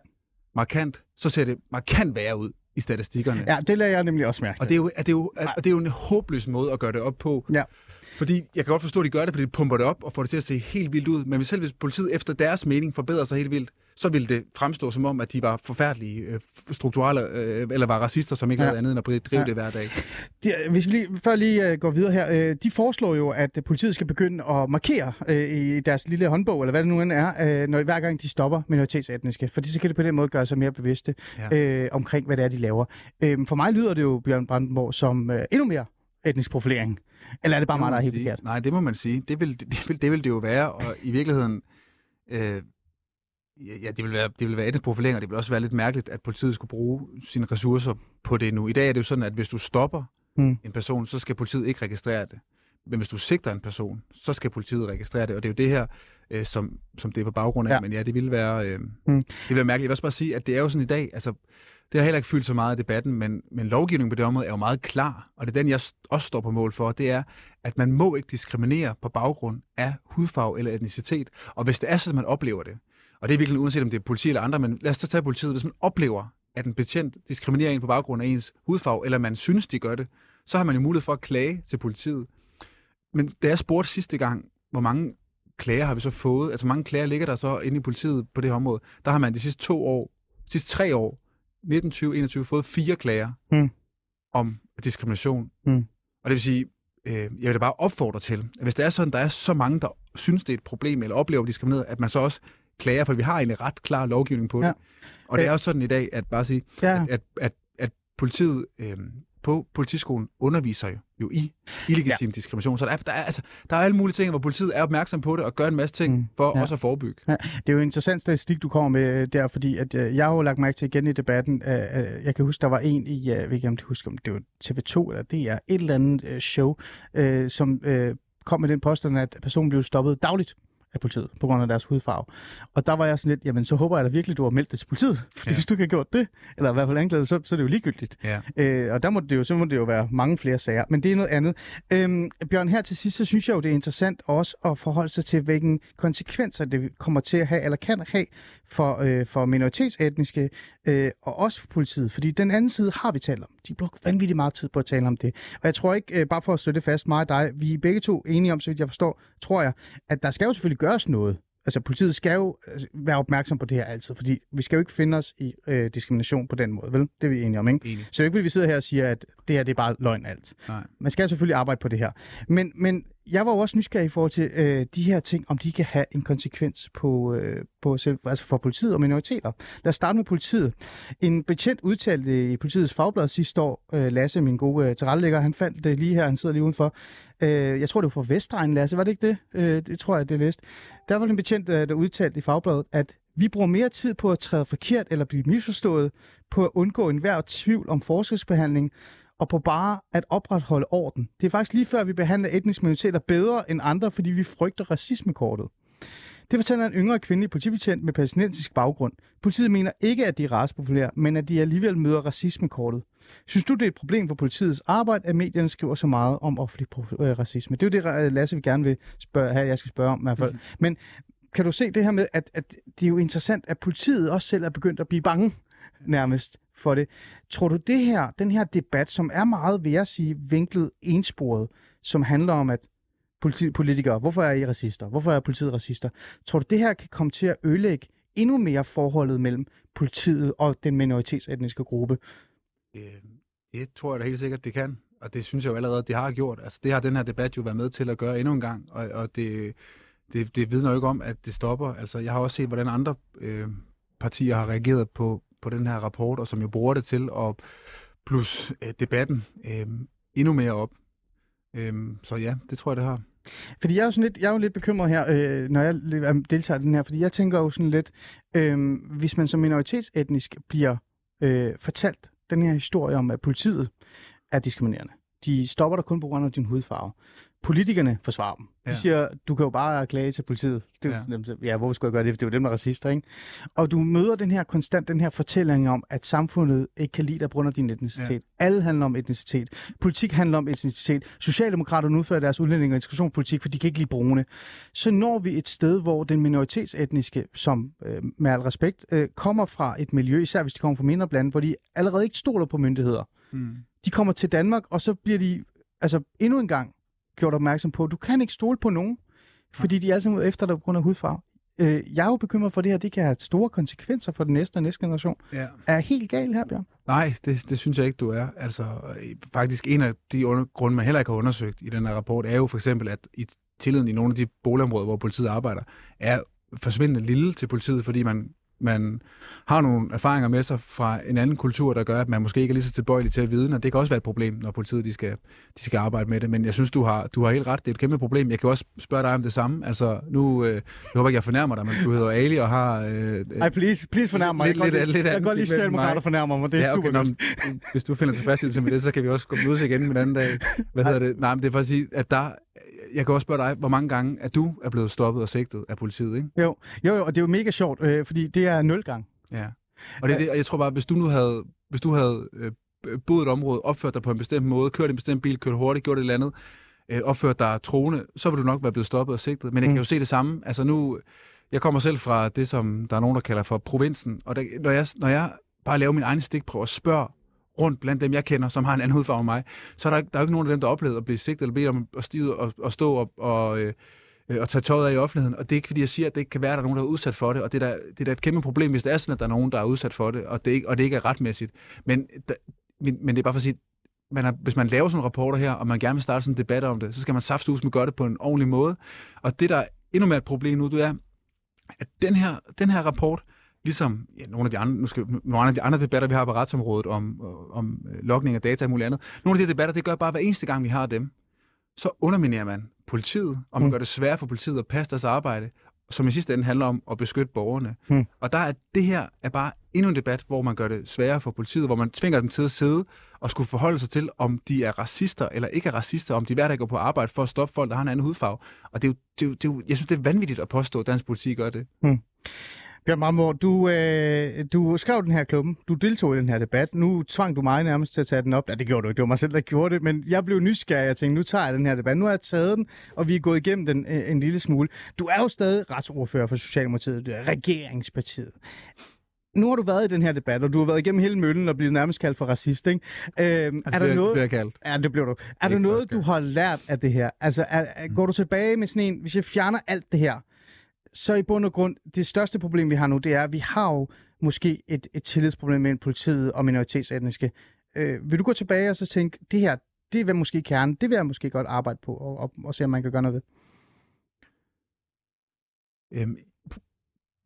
Markant, så ser det markant værre ud i statistikkerne. Ja, det lader jeg nemlig også mærke til. Og det er jo, er det jo, er, og det er jo en håbløs måde at gøre det op på. Ja. Fordi jeg kan godt forstå, at de gør det, fordi de pumper det op og får det til at se helt vildt ud. Men hvis selv hvis politiet efter deres mening forbedrer sig helt vildt, så ville det fremstå som om, at de var forfærdelige øh, strukturelle, øh, eller var racister, som ikke Ja. lavede andet end at drive Ja. det hver dag. De, hvis vi lige, før lige uh, går videre her, uh, de foreslår jo, at politiet skal begynde at markere uh, i deres lille håndbog, eller hvad det nu end er, uh, når, hver gang de stopper minoritetsetniske. Fordi så kan det på den måde gøre sig mere bevidste Ja. uh, omkring, hvad det er, de laver. Uh, for mig lyder det jo, Bjørn Brandenborg, som uh, endnu mere etnisk profilering. Eller er det bare Det mig, der er helt forkert? Nej, det må man sige. Det vil det, vil, det, vil det jo være, og i virkeligheden, øh, ja, det vil være, det vil være etnisk profilering, og det vil også være lidt mærkeligt, at politiet skulle bruge sine ressourcer på det nu. I dag er det jo sådan, at hvis du stopper Hmm. en person, så skal politiet ikke registrere det. Men hvis du sigter en person, så skal politiet registrere det, og det er jo det her, øh, som, som det er på baggrund af. Ja. Men ja, det ville være, øh, Hmm. det ville være mærkeligt. Jeg vil også bare sige, at det er jo sådan i dag, altså, det har heller ikke fyldt så meget i debatten, men, men lovgivningen på det område er jo meget klar, og det er den, jeg også står på mål for, det er, at man må ikke diskriminere på baggrund af hudfarve eller etnicitet. Og hvis det er sådan, man oplever det, og det er virkelig uanset om det er politi eller andre, men lad os så tage politiet, hvis man oplever, at en betjent diskriminerer en på baggrund af ens hudfarve, eller man synes, de gør det, så har man jo mulighed for at klage til politiet. Men da jeg spurgte sidste gang, hvor mange klager har vi så fået, altså hvor mange klager ligger der så inde i politiet på det her område, der har man de sidste to år, de sidste tre år, 19, 20, 21, fået fire klager Mm. om diskrimination. Mm. Og det vil sige, øh, jeg vil da bare opfordre til, at hvis der er sådan, der er så mange, der synes, det er et problem, eller oplever diskrimineret, at man så også klager, for vi har egentlig ret klar lovgivning på det. Ja. Og det Øh. er også sådan i dag, at bare sige, Ja. at, at, at politiet øh, på politiskolen underviser jo, jo i illegitim ja. diskrimination. Så der er, der, er, altså, der er alle mulige ting, hvor politiet er opmærksom på det og gør en masse ting Mm. for Ja. ja. også at forebygge. Det er jo en interessant statistik, du kommer med øh, der, fordi at, øh, jeg har jo lagt mærke til igen i debatten, øh, øh, jeg kan huske, der var en i, øh, jeg ved ikke om du husker, om det var TV2 eller det er et eller andet øh, show, øh, som øh, kom med den påstand, at personen blev stoppet dagligt af politiet på grund af deres hudfarve. Og der var jeg sådan lidt, jamen så håber jeg da virkelig, du har meldt det til politiet. Fordi ja. Hvis du ikke har gjort det, eller i hvert fald anklaget, så, så er det jo ligegyldigt. Ja. Øh, og der må det jo, så må det jo være mange flere sager. Men det er noget andet. Øhm, Bjørn, her til sidst, så synes jeg jo, det er interessant også at forholde sig til, hvilken konsekvenser det kommer til at have, eller kan have for, øh, for minoritetsetniske, øh, og også for politiet. Fordi den anden side har vi talt om. De bruger vanvittigt meget tid på at tale om det. Og jeg tror ikke, øh, bare for at støtte fast mig og dig, vi er begge to enige om, så vidt jeg forstår, tror jeg, at der skal jo selvfølgelig gøres noget. Altså politiet skal jo øh, være opmærksom på det her altid, fordi vi skal jo ikke finde os i øh, diskrimination på den måde, vel? Det er vi enige om, ikke? Enig. Så det er ikke, fordi vi sidder her og siger, at det her det er bare løgn alt. Nej. Man skal selvfølgelig arbejde på det her. Men, men jeg var jo også nysgerrig i forhold til øh, de her ting, om de kan have en konsekvens på, øh, på selv, altså for politiet og minoriteter. Lad os starte med politiet. En betjent udtalte i politiets fagblad sidste år, øh, Lasse, min gode øh, tilrettelægger, han fandt det lige her, han sidder lige udenfor. Øh, jeg tror, det var fra Vestegn, Lasse, var det ikke det? Øh, det tror jeg, det er læst. Der var en betjent, øh, der udtalte i fagbladet, at vi bruger mere tid på at træde forkert eller blive misforstået, på at undgå enhver tvivl om forskelsbehandling, og på bare at opretholde orden. Det er faktisk lige før, vi behandler etniske minoriteter bedre end andre, fordi vi frygter racismekortet. Det fortæller en yngre kvindelig politibetjent med palæstinensisk baggrund. Politiet mener ikke, at de er racepopulære, men at de alligevel møder racismekortet. Synes du, det er et problem for politiets arbejde, at medierne skriver så meget om offentlig øh, racisme? Det er jo det, Lasse vil gerne vil spørge, her, jeg skal spørge om i hvert fald. Mm. Men kan du se det her med, at, at det er jo interessant, at politiet også selv er begyndt at blive bange nærmest for det. Tror du det her, den her debat, som er meget, vil jeg sige, vinklet ensporet, som handler om, at politi- politikere, hvorfor er I racister? Hvorfor er politiet racister? Tror du, det her kan komme til at ødelægge endnu mere forholdet mellem politiet og den minoritetsetniske gruppe? Øh, det tror jeg da helt sikkert, det kan. Og det synes jeg jo allerede, det har gjort. Altså, det har den her debat jo været med til at gøre endnu en gang. Og, og det, det, det vidner jo ikke om, at det stopper. Altså, jeg har også set, hvordan andre øh, partier har reageret på, på den her rapport, og som jo bruger det til at plus øh, debatten øh, endnu mere op. Øh, så ja, det tror jeg, det har. Fordi jeg er jo, sådan lidt, jeg er jo lidt bekymret her, øh, når jeg øh, deltager i den her, fordi jeg tænker jo sådan lidt, øh, hvis man som minoritetsetnisk bliver øh, fortalt den her historie om, at politiet er diskriminerende. De stopper dig kun på grund af din hudfarve. Politikerne forsvarer dem. De Ja. siger, du kan jo bare klage til politiet. Det, er jo- ja. hvorfor skulle jeg gøre det? For det er jo dem, der er racister, ikke? Og du møder den her konstant, den her fortælling om, at samfundet ikke kan lide dig på grund af din etnicitet. Ja. Alle handler om etnicitet. Politik handler om etnicitet. Socialdemokraterne udfører deres udlænding- og integrationspolitik, for de kan ikke lide brune. Så når vi et sted, hvor den minoritetsetniske, som øh, med al respekt, øh, kommer fra et miljø, især hvis de kommer fra mindre blandt, hvor de allerede ikke stoler på myndigheder. Mm. De kommer til Danmark, og så bliver de altså endnu en gang gjort opmærksom på, du kan ikke stole på nogen, fordi de er alle sammen efter dig på grund af hudfarve. Øh, jeg er jo bekymret for, at det her det kan have store konsekvenser for den næste og næste generation. Ja. Er jeg helt gal her, Bjørn? Nej, det, det synes jeg ikke, du er. Altså, øh, faktisk en af de under, grunde, man heller ikke har undersøgt i den her rapport, er jo for eksempel, at i tilliden i nogle af de boligområder, hvor politiet arbejder, er forsvindende lille til politiet, fordi man, man har nogle erfaringer med sig fra en anden kultur, der gør, at man måske ikke er lige så tilbøjelig til at vide, og det kan også være et problem, når politiet de skal, de skal arbejde med det. Men jeg synes, du har, du har helt ret. Det er et kæmpe problem. Jeg kan også spørge dig om det samme. Altså, nu, øh, jeg håber ikke, jeg fornærmer dig, men du hedder Ali og har... Øh, Ej, please, please fornærm mig. Lidt- jeg lidt- lide- lidt jeg kan godt lide. Socialdemokrater fornærmer mig. Det er ja, okay, super nå, men, hvis du finder tilfredsstillelse med det, så kan vi også gå ud igen en anden dag. Hvad hedder det? Nej, men det er for at sige, at der, jeg kan også spørge dig, hvor mange gange er du er blevet stoppet og sigtet af politiet, ikke? Jo, jo, jo, og det er jo mega sjovt, øh, fordi det er nul gang. Ja. Og det er det, og jeg tror bare, hvis du nu havde, hvis du havde øh, boet et område, opført dig på en bestemt måde, kørt en bestemt bil, kørt hurtigt, gjort et eller andet, øh, opført dig troende, så vil du nok være blevet stoppet og sigtet. Men jeg Mm. kan jo se det samme. Altså nu, jeg kommer selv fra det, som der er nogen, der kalder for provinsen, og der, når, jeg, når jeg bare laver min egen stikprøve og spørger rundt blandt dem, jeg kender, som har en anden hudfarve end mig, så er der, der er jo ikke nogen af dem, der oplevede at blive sigtet eller bedt om at stige og, og stå og, og, øh, øh, og tage tøjet af i offentligheden. Og det er ikke, fordi jeg siger, at det ikke kan være, at der er nogen, der er udsat for det. Og det er da, det er da et kæmpe problem, hvis det er sådan, at der er nogen, der er udsat for det, og det ikke, og det ikke er retmæssigt. Men, da, men, men det er bare for at sige, man er, hvis man laver sådan nogle rapporter her, og man gerne vil starte sådan en debat om det, så skal man saftsus med gøre det på en ordentlig måde. Og det, der er endnu mere et problem nu, det er, at den her, den her rapport, ligesom ja, nogle af de andre, nu skal, nogle af de andre debatter, vi har på retsområdet om, om øh, logning af data og muligt andet, nogle af de debatter, det gør bare hver eneste gang, vi har dem, så underminerer man politiet, og man Mm. gør det svært for politiet at passe deres arbejde, som i sidste ende handler om at beskytte borgerne. Mm. Og der er det her er bare endnu en debat, hvor man gør det sværere for politiet, hvor man tvinger dem til at sidde og skulle forholde sig til, om de er racister eller ikke er racister, om de hver dag går på arbejde for at stoppe folk, der har en anden hudfarve. Og det er jo, det er jo, det er jo, jeg synes, det er vanvittigt at påstå, at dansk politi gør det. Bjørn Marmor, du, øh, du skrev den her klubben, du deltog i den her debat, nu tvang du mig nærmest til at tage den op. Ja, det gjorde du ikke, det var mig selv, der gjorde det, men jeg blev nysgerrig, jeg tænkte, nu tager jeg den her debat. Nu har jeg taget den, og vi er gået igennem den øh, en lille smule. Du er jo stadig retsordfører for Socialdemokratiet, er regeringspartiet. Nu har du været i den her debat, og du har været igennem hele møllen og blevet nærmest kaldt for racist, ikke? Øh, er det der bliver, noget... bliver kaldt. Ja, det blev du. Er der noget, du har lært af det her? Altså, er, går du tilbage med sådan en, hvis jeg fjerner alt det her, så i bund og grund, det største problem, vi har nu, det er, at vi har jo måske et, et tillidsproblem mellem politiet og minoritetsetniske. Øh, vil du gå tilbage og så tænke, det her, det er måske kernen, det vil jeg måske godt arbejde på, og, og, og se, om man kan gøre noget ved? Øhm,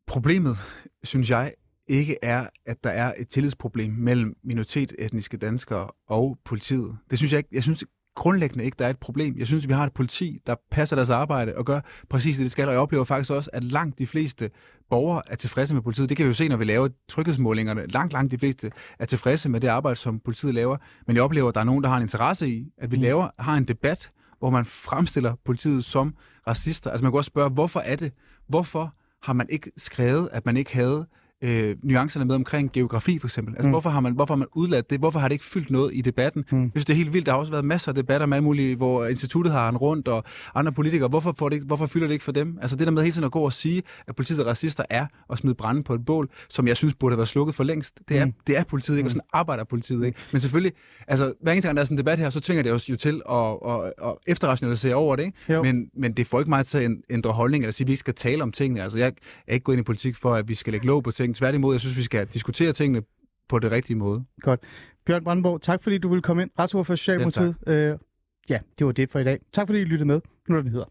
problemet, synes jeg, ikke er, at der er et tillidsproblem mellem minoritetsetniske danskere og politiet. Det synes jeg ikke. Jeg synes grundlæggende ikke, der er et problem. Jeg synes, vi har et politi, der passer deres arbejde og gør præcis det, det skal. Og jeg oplever faktisk også, at langt de fleste borgere er tilfredse med politiet. Det kan vi jo se, når vi laver tryghedsmålingerne. Langt, langt de fleste er tilfredse med det arbejde, som politiet laver. Men jeg oplever, at der er nogen, der har en interesse i, at vi Mm. laver, har en debat, hvor man fremstiller politiet som racister. Altså man kan også spørge, hvorfor er det? Hvorfor har man ikke skrevet, at man ikke havde øh, nuancerne med omkring geografi for eksempel. Altså, Mm. mm. hvorfor, har man, hvorfor har man udladt det? Hvorfor har det ikke fyldt noget i debatten? Mm. Jeg synes, det er helt vildt. Der har også været masser af debatter med alle mulige, hvor instituttet har en rundt, og andre politikere. Hvorfor, får det ikke, hvorfor fylder det ikke for dem? Altså det der med hele tiden at gå og sige, at politiet er racister, er at smide brænde på et bål, som jeg synes burde været slukket for længst. Det er, Mm. mm. det er politiet ikke, og sådan arbejder politiet ikke. Men selvfølgelig, altså hver eneste gang der er sådan en debat her, så tvinger det os jo til at, at, at efterrationalisere over det. Ikke? Jo. Men, men det får ikke mig til at ændre holdning, eller sige, at vi ikke skal tale om tingene. Altså jeg er ikke gået ind i politik for, at vi skal lægge låg på ting. Tværtimod, jeg synes, vi skal diskutere tingene på det rigtige måde. Bjørn Brandenborg, tak fordi du ville komme ind. Retsordfører for Socialdemokratiet. Øh, ja, det var det for i dag. Tak fordi I lyttede med. Nu er det, den hedder.